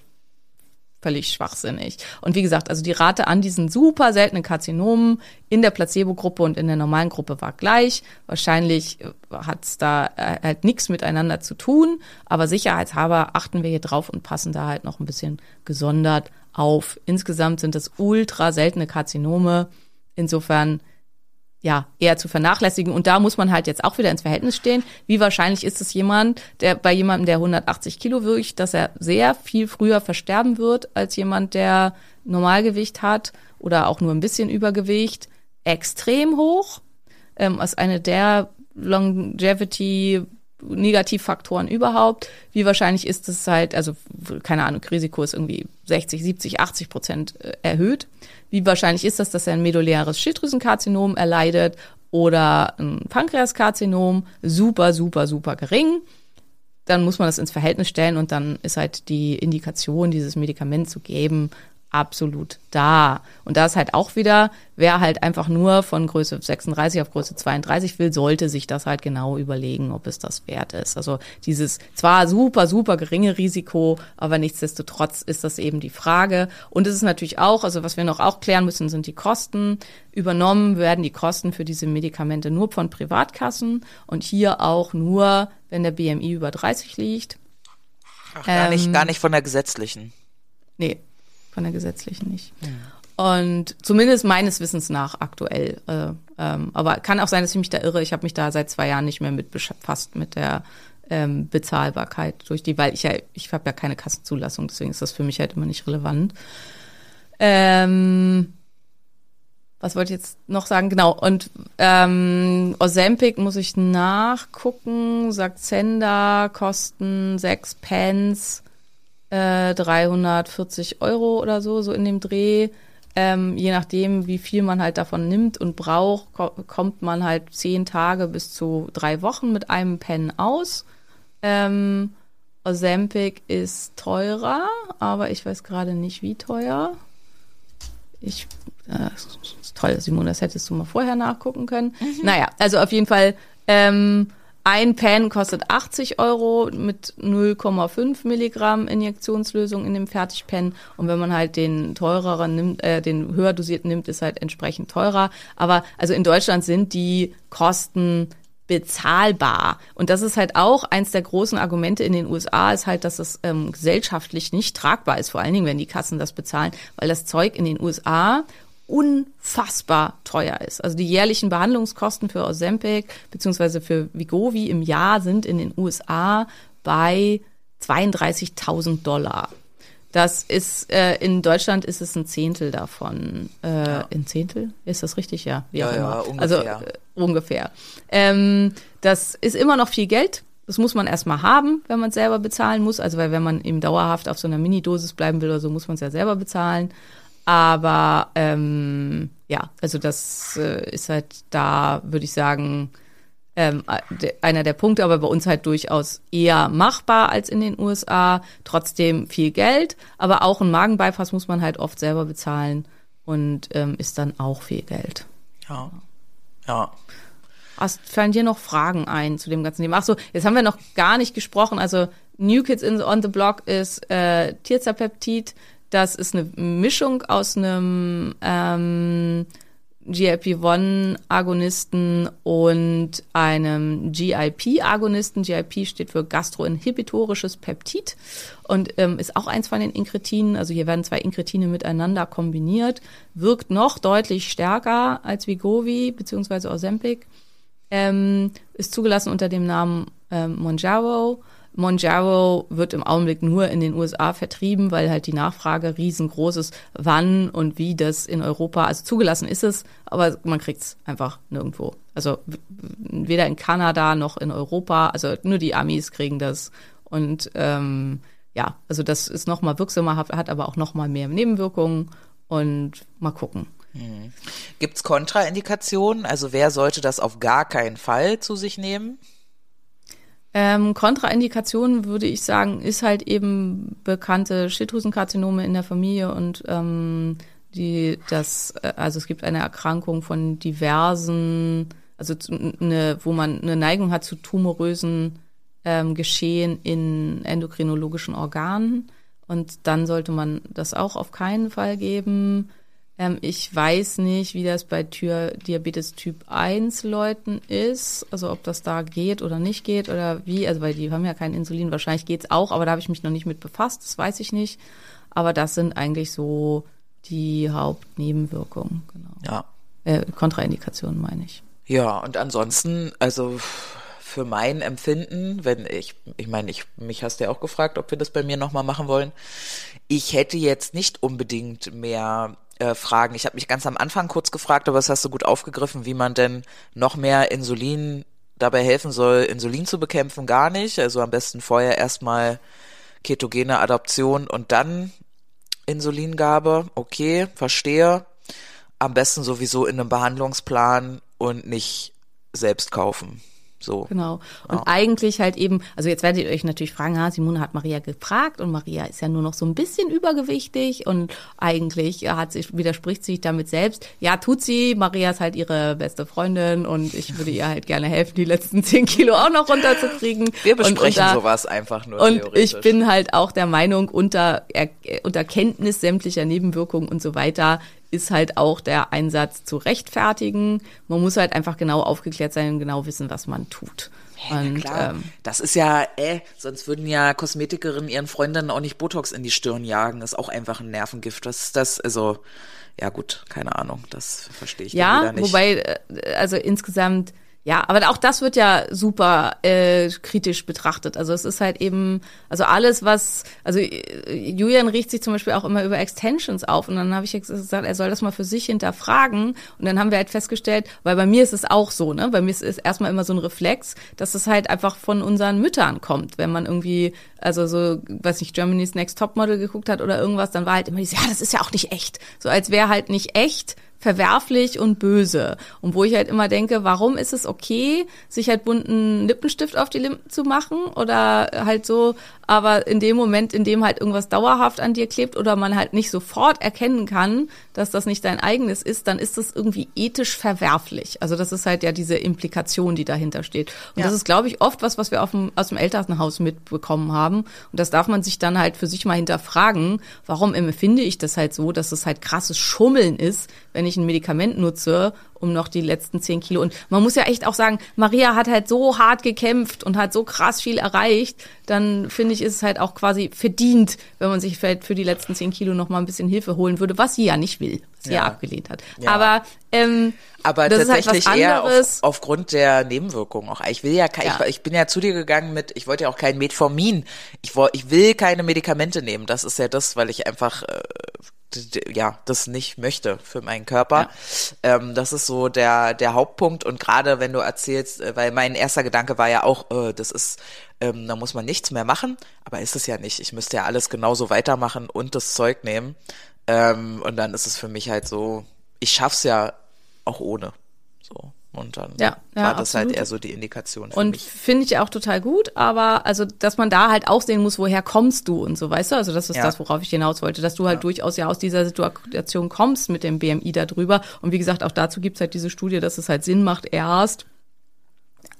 völlig schwachsinnig. Und wie gesagt, also die Rate an diesen super seltenen Karzinomen in der Placebo-Gruppe und in der normalen Gruppe war gleich. Wahrscheinlich äh, hat es da äh, halt nichts miteinander zu tun, aber sicherheitshalber achten wir hier drauf und passen da halt noch ein bisschen gesondert auf. Insgesamt sind das ultra seltene Karzinome. Insofern ja, eher zu vernachlässigen. Und da muss man halt jetzt auch wieder ins Verhältnis stehen. Wie wahrscheinlich ist es jemand, der bei jemandem, der 180 Kilo wiegt, dass er sehr viel früher versterben wird als jemand, der Normalgewicht hat oder auch nur ein bisschen Übergewicht? Extrem hoch. Ähm, als eine der Longevity Negativfaktoren überhaupt. Wie wahrscheinlich ist es halt, also keine Ahnung, Risiko ist irgendwie 60, 70, 80 Prozent äh, erhöht. Wie wahrscheinlich ist das, dass er ein meduläres Schilddrüsenkarzinom erleidet oder ein Pankreaskarzinom? Super, super, super gering. Dann muss man das ins Verhältnis stellen und dann ist halt die Indikation, dieses Medikament zu geben, absolut da. Und da ist halt auch wieder, wer halt einfach nur von Größe 36 auf Größe 32 will, sollte sich das halt genau überlegen, ob es das wert ist. Also dieses zwar super, super geringe Risiko, aber nichtsdestotrotz ist das eben die Frage. Und es ist natürlich auch, also was wir noch auch klären müssen, sind die Kosten. Übernommen werden die Kosten für diese Medikamente nur von Privatkassen und hier auch nur, wenn der BMI über 30 liegt. Ach, gar, nicht, Ähm, gar nicht von der gesetzlichen. Nee, von der gesetzlichen nicht. Und zumindest meines Wissens nach aktuell. Äh, ähm, aber kann auch sein, dass ich mich da irre. Ich habe mich da seit zwei Jahren nicht mehr mit befasst mit der ähm, Bezahlbarkeit durch die, weil ich ja, ich habe ja keine Kassenzulassung, deswegen ist das für mich halt immer nicht relevant. Ähm, was wollte ich jetzt noch sagen? Genau, und ähm, Ozempic muss ich nachgucken, Saxenda kosten 6 Pence, äh, 340 Euro oder so, so in dem Dreh. Ähm, je nachdem, wie viel man halt davon nimmt und braucht, ko kommt man halt zehn Tage bis zu drei Wochen mit einem Pen aus. Ähm, Ozempic ist teurer, aber ich weiß gerade nicht, wie teuer. Ich, äh, das ist toll, Simon, das hättest du mal vorher nachgucken können. Naja, also auf jeden Fall, ähm, ein Pen kostet 80 Euro mit 0,5 Milligramm Injektionslösung in dem Fertigpen. Und wenn man halt den teureren nimmt, äh, den höher dosierten nimmt, ist halt entsprechend teurer. Aber also in Deutschland sind die Kosten bezahlbar. Und das ist halt auch eins der großen Argumente in den USA, ist halt, dass es ähm, gesellschaftlich nicht tragbar ist, vor allen Dingen, wenn die Kassen das bezahlen, weil das Zeug in den USA unfassbar teuer ist. Also die jährlichen Behandlungskosten für Ozempic beziehungsweise für Vigovi im Jahr sind in den USA bei 32.000 Dollar. Das ist äh, in Deutschland ist es ein Zehntel davon. Äh, Ein Zehntel? Ist das richtig? Ja. Wie Ja, auch ja, immer. ungefähr. Also äh, ungefähr. Ähm, das ist immer noch viel Geld. Das muss man erstmal haben, wenn man es selber bezahlen muss. Also weil wenn man eben dauerhaft auf so einer Minidosis bleiben will oder so, muss man es ja selber bezahlen. Aber ähm, ja, also das äh, ist halt da, würde ich sagen, ähm, einer der Punkte, aber bei uns halt durchaus eher machbar als in den USA. Trotzdem viel Geld, aber auch ein Magenbypass muss man halt oft selber bezahlen und ähm, ist dann auch viel Geld. Ja. Ja. Hast, fallen dir noch Fragen ein zu dem ganzen Thema? Ach so, jetzt haben wir noch gar nicht gesprochen. Also New Kids in, on the Block ist äh, Tirzapeptid. Das ist eine Mischung aus einem ähm, GLP-1-Agonisten und einem GIP-Agonisten. GIP steht für gastroinhibitorisches Peptid und ähm, ist auch eins von den Inkretinen. Also hier werden zwei Inkretine miteinander kombiniert, wirkt noch deutlich stärker als Vigovi bzw. Ozempic ähm, ist zugelassen unter dem Namen ähm, Monjaro. Monjaro wird im Augenblick nur in den USA vertrieben, weil halt die Nachfrage riesengroß ist, wann und wie das in Europa, also zugelassen ist es, aber man kriegt es einfach nirgendwo. Also weder in Kanada noch in Europa, also nur die Amis kriegen das. Und ähm, ja, also das ist noch mal wirksamer, hat, aber auch noch mal mehr Nebenwirkungen und mal gucken. Gibt's Kontraindikationen? Also wer sollte das auf gar keinen Fall zu sich nehmen? Ähm, Kontraindikationen würde ich sagen, ist halt eben bekannte Schilddrüsenkarzinome in der Familie und ähm, die das, äh, also es gibt eine Erkrankung von diversen, also eine, wo man eine Neigung hat zu tumorösen ähm, Geschehen in endokrinologischen Organen und dann sollte man das auch auf keinen Fall geben. Ähm, ich weiß nicht, wie das bei Tür Diabetes Typ 1 Leuten ist, also ob das da geht oder nicht geht oder wie, also weil die haben ja kein Insulin, wahrscheinlich geht's auch, aber da habe ich mich noch nicht mit befasst, das weiß ich nicht. Aber das sind eigentlich so die Hauptnebenwirkungen, genau. Ja. Äh, Kontraindikationen meine ich. Ja, und ansonsten, also für mein Empfinden, wenn ich, ich meine, ich, mich hast du ja auch gefragt, ob wir das bei mir nochmal machen wollen. Ich hätte jetzt nicht unbedingt mehr äh, Fragen. Ich habe mich ganz am Anfang kurz gefragt, aber das hast du gut aufgegriffen, wie man denn noch mehr Insulin dabei helfen soll, Insulin zu bekämpfen, gar nicht. Also am besten vorher erstmal ketogene Adaption und dann Insulingabe. Okay, verstehe. Am besten sowieso in einem Behandlungsplan und nicht selbst kaufen. So. Genau. Und eigentlich halt eben, also jetzt werdet ihr euch natürlich fragen, ah, Simone hat Maria gefragt und Maria ist ja nur noch so ein bisschen übergewichtig und eigentlich hat sich, widerspricht sich damit selbst. Ja, tut sie. Maria ist halt ihre beste Freundin und ich würde ihr halt gerne helfen, die letzten zehn Kilo auch noch runterzukriegen. Wir Und besprechen unter- sowas einfach nur und theoretisch. ich bin halt auch der Meinung, unter, er, unter Kenntnis sämtlicher Nebenwirkungen und so weiter ist halt auch der Einsatz zu rechtfertigen. Man muss halt einfach genau aufgeklärt sein und genau wissen, was man tut. Ja, und, klar. ähm, das ist ja, äh, sonst würden ja Kosmetikerinnen ihren Freundinnen auch nicht Botox in die Stirn jagen. Das ist auch einfach ein Nervengift. Was ist das? Also, ja gut, keine Ahnung. Das verstehe ich Ja, nicht. wobei, äh, also insgesamt, ja, aber auch das wird ja super äh, kritisch betrachtet. Also es ist halt eben, also alles, was, also äh, Julian riecht sich zum Beispiel auch immer über Extensions auf. Und dann habe ich gesagt, er soll das mal für sich hinterfragen. Und dann haben wir halt festgestellt, weil bei mir ist es auch so, ne, bei mir ist es erstmal immer so ein Reflex, dass es halt einfach von unseren Müttern kommt, wenn man irgendwie, also so, weiß nicht, Germany's Next Topmodel geguckt hat oder irgendwas, dann war halt immer dieses, ja, das ist ja auch nicht echt, so als wäre halt nicht echt verwerflich und böse. Und wo ich halt immer denke, warum ist es okay, sich halt bunten Lippenstift auf die Lippen zu machen oder halt so, aber in dem Moment, in dem halt irgendwas dauerhaft an dir klebt oder man halt nicht sofort erkennen kann, dass das nicht dein eigenes ist, dann ist das irgendwie ethisch verwerflich. Also das ist halt ja diese Implikation, die dahinter steht. Und Ja. das ist, glaube ich, oft was, was wir dem, aus dem Elternhaus mitbekommen haben. Und das darf man sich dann halt für sich mal hinterfragen. Warum empfinde ich das halt so, dass es halt krasses Schummeln ist, wenn ich ein Medikament nutze um noch die letzten zehn Kilo. Und man muss ja echt auch sagen, Maria hat halt so hart gekämpft und hat so krass viel erreicht. Dann finde ich, ist es halt auch quasi verdient, wenn man sich vielleicht für die letzten zehn Kilo noch mal ein bisschen Hilfe holen würde, was sie ja nicht will, was sie ja, Ja. abgelehnt hat. Ja. Aber ähm, Aber das ist halt tatsächlich was eher auf, aufgrund der Nebenwirkungen auch. Ich will ja, kein, Ja. Ich, ich bin ja zu dir gegangen mit, ich wollte ja auch kein Metformin. Ich, ich will keine Medikamente nehmen. Das ist ja das, weil ich einfach äh, ja das nicht möchte für meinen Körper. Ähm, das ist so der der Hauptpunkt. Und gerade wenn du erzählst, äh, weil mein erster Gedanke war ja auch, äh, das ist ähm, da muss man nichts mehr machen, aber ist es ja nicht. Ich müsste ja alles genauso weitermachen und das Zeug nehmen. Ähm, und dann ist es für mich halt so, ich schaff's ja auch ohne. So. Und dann Ja, ja, war das absolut. halt eher so die Indikation für Und finde ich auch total gut, aber also, dass man da halt auch sehen muss, woher kommst du und so, weißt du? Also das ist Ja. das, worauf ich hinaus wollte, dass du halt durchaus ja aus dieser Situation kommst mit dem BMI da drüber. Und wie gesagt, auch dazu gibt's halt diese Studie, dass es halt Sinn macht, erst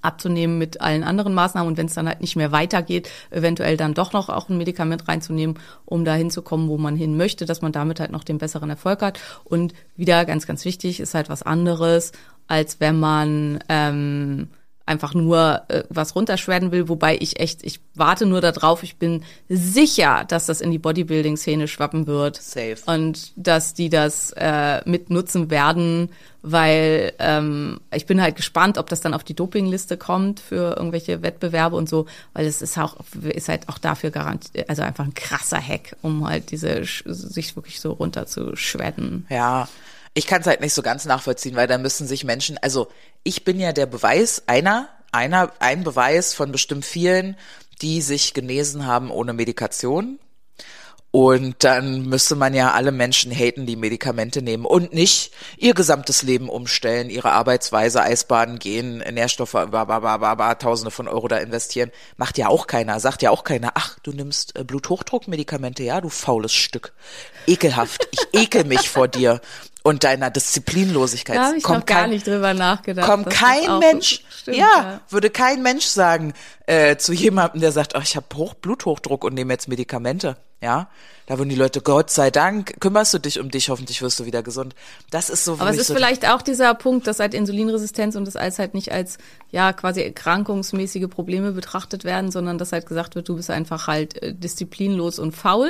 abzunehmen mit allen anderen Maßnahmen und wenn es dann halt nicht mehr weitergeht, eventuell dann doch noch auch ein Medikament reinzunehmen, um da hinzukommen, wo man hin möchte, dass man damit halt noch den besseren Erfolg hat. Und wieder ganz, ganz wichtig, ist halt was anderes, als wenn man ähm, einfach nur äh, was runterschweren will, wobei ich echt, ich warte nur darauf, ich bin sicher, dass das in die Bodybuilding-Szene schwappen wird. Safe. Und dass die das äh, mitnutzen werden, weil ähm, ich bin halt gespannt, ob das dann auf die Dopingliste kommt für irgendwelche Wettbewerbe und so, weil es ist auch, ist halt auch dafür garantiert, also einfach ein krasser Hack, um halt diese, sich wirklich so runterzuschwedden. Ja, ich kann es halt nicht so ganz nachvollziehen, weil da müssen sich Menschen, also ich bin ja der Beweis, einer, einer, ein Beweis von bestimmt vielen, die sich genesen haben ohne Medikation. Und dann müsste man ja alle Menschen haten, die Medikamente nehmen und nicht ihr gesamtes Leben umstellen, ihre Arbeitsweise, Eisbaden gehen, Nährstoffe, ba, ba, ba, ba, Tausende von Euro da investieren. Macht ja auch keiner, sagt ja auch keiner, ach, du nimmst äh, Bluthochdruckmedikamente, ja, du faules Stück. Ekelhaft. Ich ekel mich vor dir und deiner Disziplinlosigkeit. Da habe ich Kommt noch gar kein- nicht drüber nachgedacht. Kommt kein Mensch, Stimmt, ja, würde kein Mensch sagen äh, zu jemandem, der sagt, oh, ich habe Hoch Bluthochdruck und nehme jetzt Medikamente. Ja, da würden die Leute, Gott sei Dank, kümmerst du dich um dich, hoffentlich wirst du wieder gesund. Das ist so Aber es ist so, vielleicht auch dieser Punkt, dass halt Insulinresistenz und das alles halt nicht als ja quasi erkrankungsmäßige Probleme betrachtet werden, sondern dass halt gesagt wird, du bist einfach halt äh, disziplinlos und faul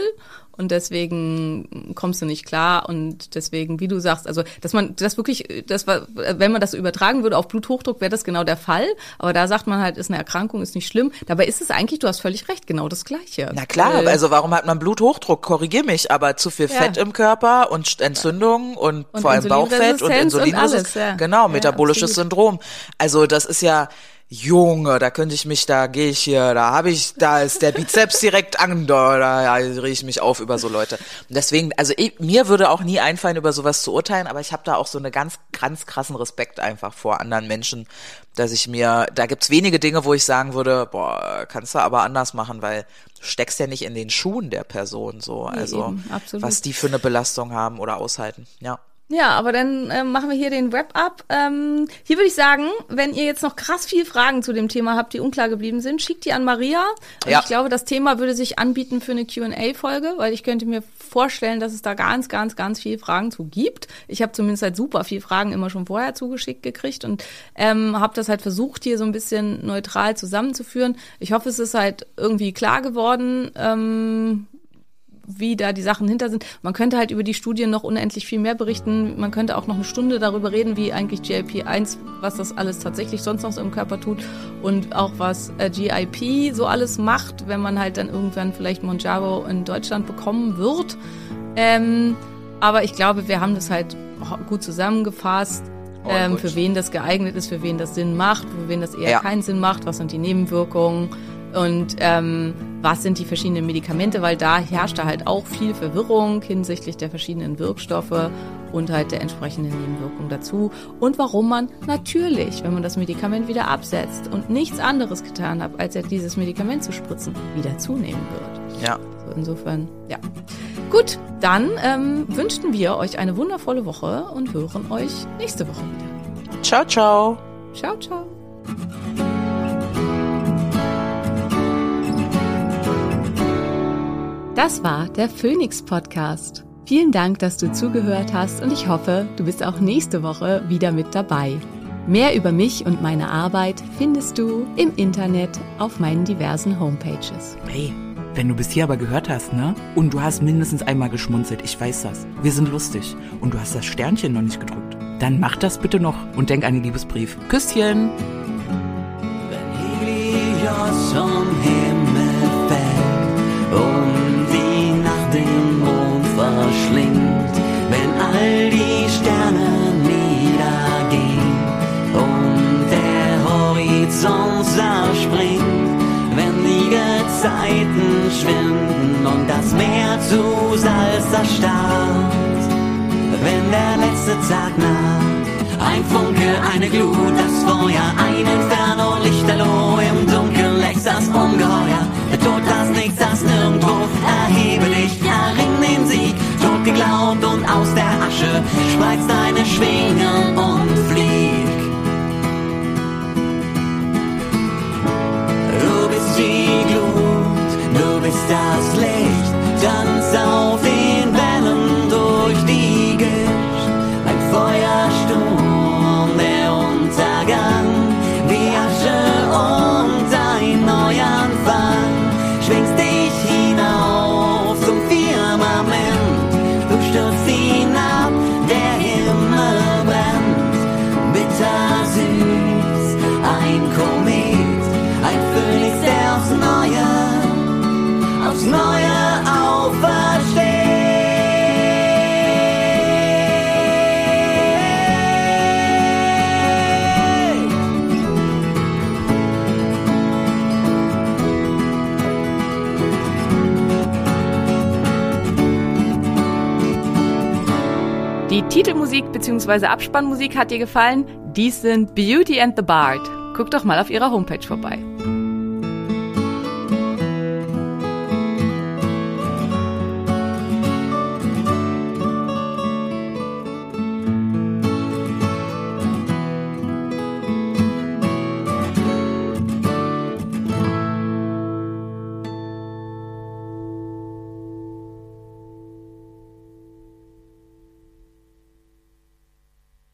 und deswegen kommst du nicht klar und deswegen, wie du sagst, also dass man das wirklich, äh, das war, wenn man das so übertragen würde auf Bluthochdruck, wäre das genau der Fall. Aber da sagt man halt, ist eine Erkrankung, ist nicht schlimm. Dabei ist es eigentlich, du hast völlig recht, genau das Gleiche. Na klar, Weil- also warum hat man Bluthochdruck? Korrigier mich, aber zu viel Ja. Fett im Körper und Entzündungen und, Und vor allem Bauchfett und Insulinresistenz ja. Genau, metabolisches absolut. Syndrom. Also das ist ja Junge, da könnte ich mich, da gehe ich hier, da habe ich, da ist der Bizeps direkt an, da, da rege ich mich auf über so Leute. Und deswegen, also ich, mir würde auch nie einfallen, über sowas zu urteilen, aber ich habe da auch so eine ganz, ganz krassen Respekt einfach vor anderen Menschen, dass ich mir, da gibt's wenige Dinge, wo ich sagen würde, boah, kannst du aber anders machen, weil steckst ja nicht in den Schuhen der Person so, also absolut. was die für eine Belastung haben oder aushalten, ja. Ja, aber dann ähm, machen wir hier den Wrap-up. Ähm, hier würde ich sagen, wenn ihr jetzt noch krass viel Fragen zu dem Thema habt, die unklar geblieben sind, schickt die an Maria. Und Ja. Ich glaube, das Thema würde sich anbieten für eine Q&A-Folge, weil ich könnte mir vorstellen, dass es da ganz, ganz, ganz viele Fragen zu gibt. Ich habe zumindest halt super viel Fragen immer schon vorher zugeschickt gekriegt und ähm, habe das halt versucht, hier so ein bisschen neutral zusammenzuführen. Ich hoffe, es ist halt irgendwie klar geworden. Ähm, wie da die Sachen hinter sind. Man könnte halt über die Studien noch unendlich viel mehr berichten. Man könnte auch noch eine Stunde darüber reden, wie eigentlich GLP-1, was das alles tatsächlich sonst noch so im Körper tut und auch was äh, GIP so alles macht, wenn man halt dann irgendwann vielleicht Monjaro in Deutschland bekommen wird. Ähm, aber ich glaube, wir haben das halt gut zusammengefasst. Oh, Ähm, für wen das geeignet ist, für wen das Sinn macht, für wen das eher Ja. keinen Sinn macht, was sind die Nebenwirkungen und ähm, was sind die verschiedenen Medikamente, weil da herrscht da halt auch viel Verwirrung hinsichtlich der verschiedenen Wirkstoffe und halt der entsprechenden Nebenwirkungen dazu und warum man natürlich, wenn man das Medikament wieder absetzt und nichts anderes getan hat, als dieses Medikament zu spritzen, wieder zunehmen wird. Ja. So insofern, ja. Gut, dann ähm, wünschen wir euch eine wundervolle Woche und hören euch nächste Woche wieder. Ciao, ciao. Ciao, ciao. Das war der Phoenix Podcast. Vielen Dank, dass du zugehört hast und ich hoffe, du bist auch nächste Woche wieder mit dabei. Mehr über mich und meine Arbeit findest du im Internet auf meinen diversen Homepages. Hey, wenn du bis hier aber gehört hast, ne? Und du hast mindestens einmal geschmunzelt, ich weiß das. Wir sind lustig. Und du hast das Sternchen noch nicht gedrückt. Dann mach das bitte noch und denk an den Liebesbrief. Küsschen! Wenn Helios vom verschlingt, wenn all die Sterne niedergehen und der Horizont zerspringt, wenn die Gezeiten schwinden und das Meer zu Salz erstarrt, wenn der letzte Tag naht. Ein Funke, eine Glut, das Feuer, ein Inferno, Lichterloh, im Dunkeln lächst das Ungeheuer. Der Tod, das Nichts, das Nirgendwo, erhebe dich, erring den Sieg. Geglaubt und aus der Asche spreiz deine Schwingen und flieg. Du bist die Glut, du bist das Licht, tanz auf den Titelmusik bzw. Abspannmusik hat dir gefallen? Dies sind Beauty and the Bard. Guck doch mal auf ihrer Homepage vorbei.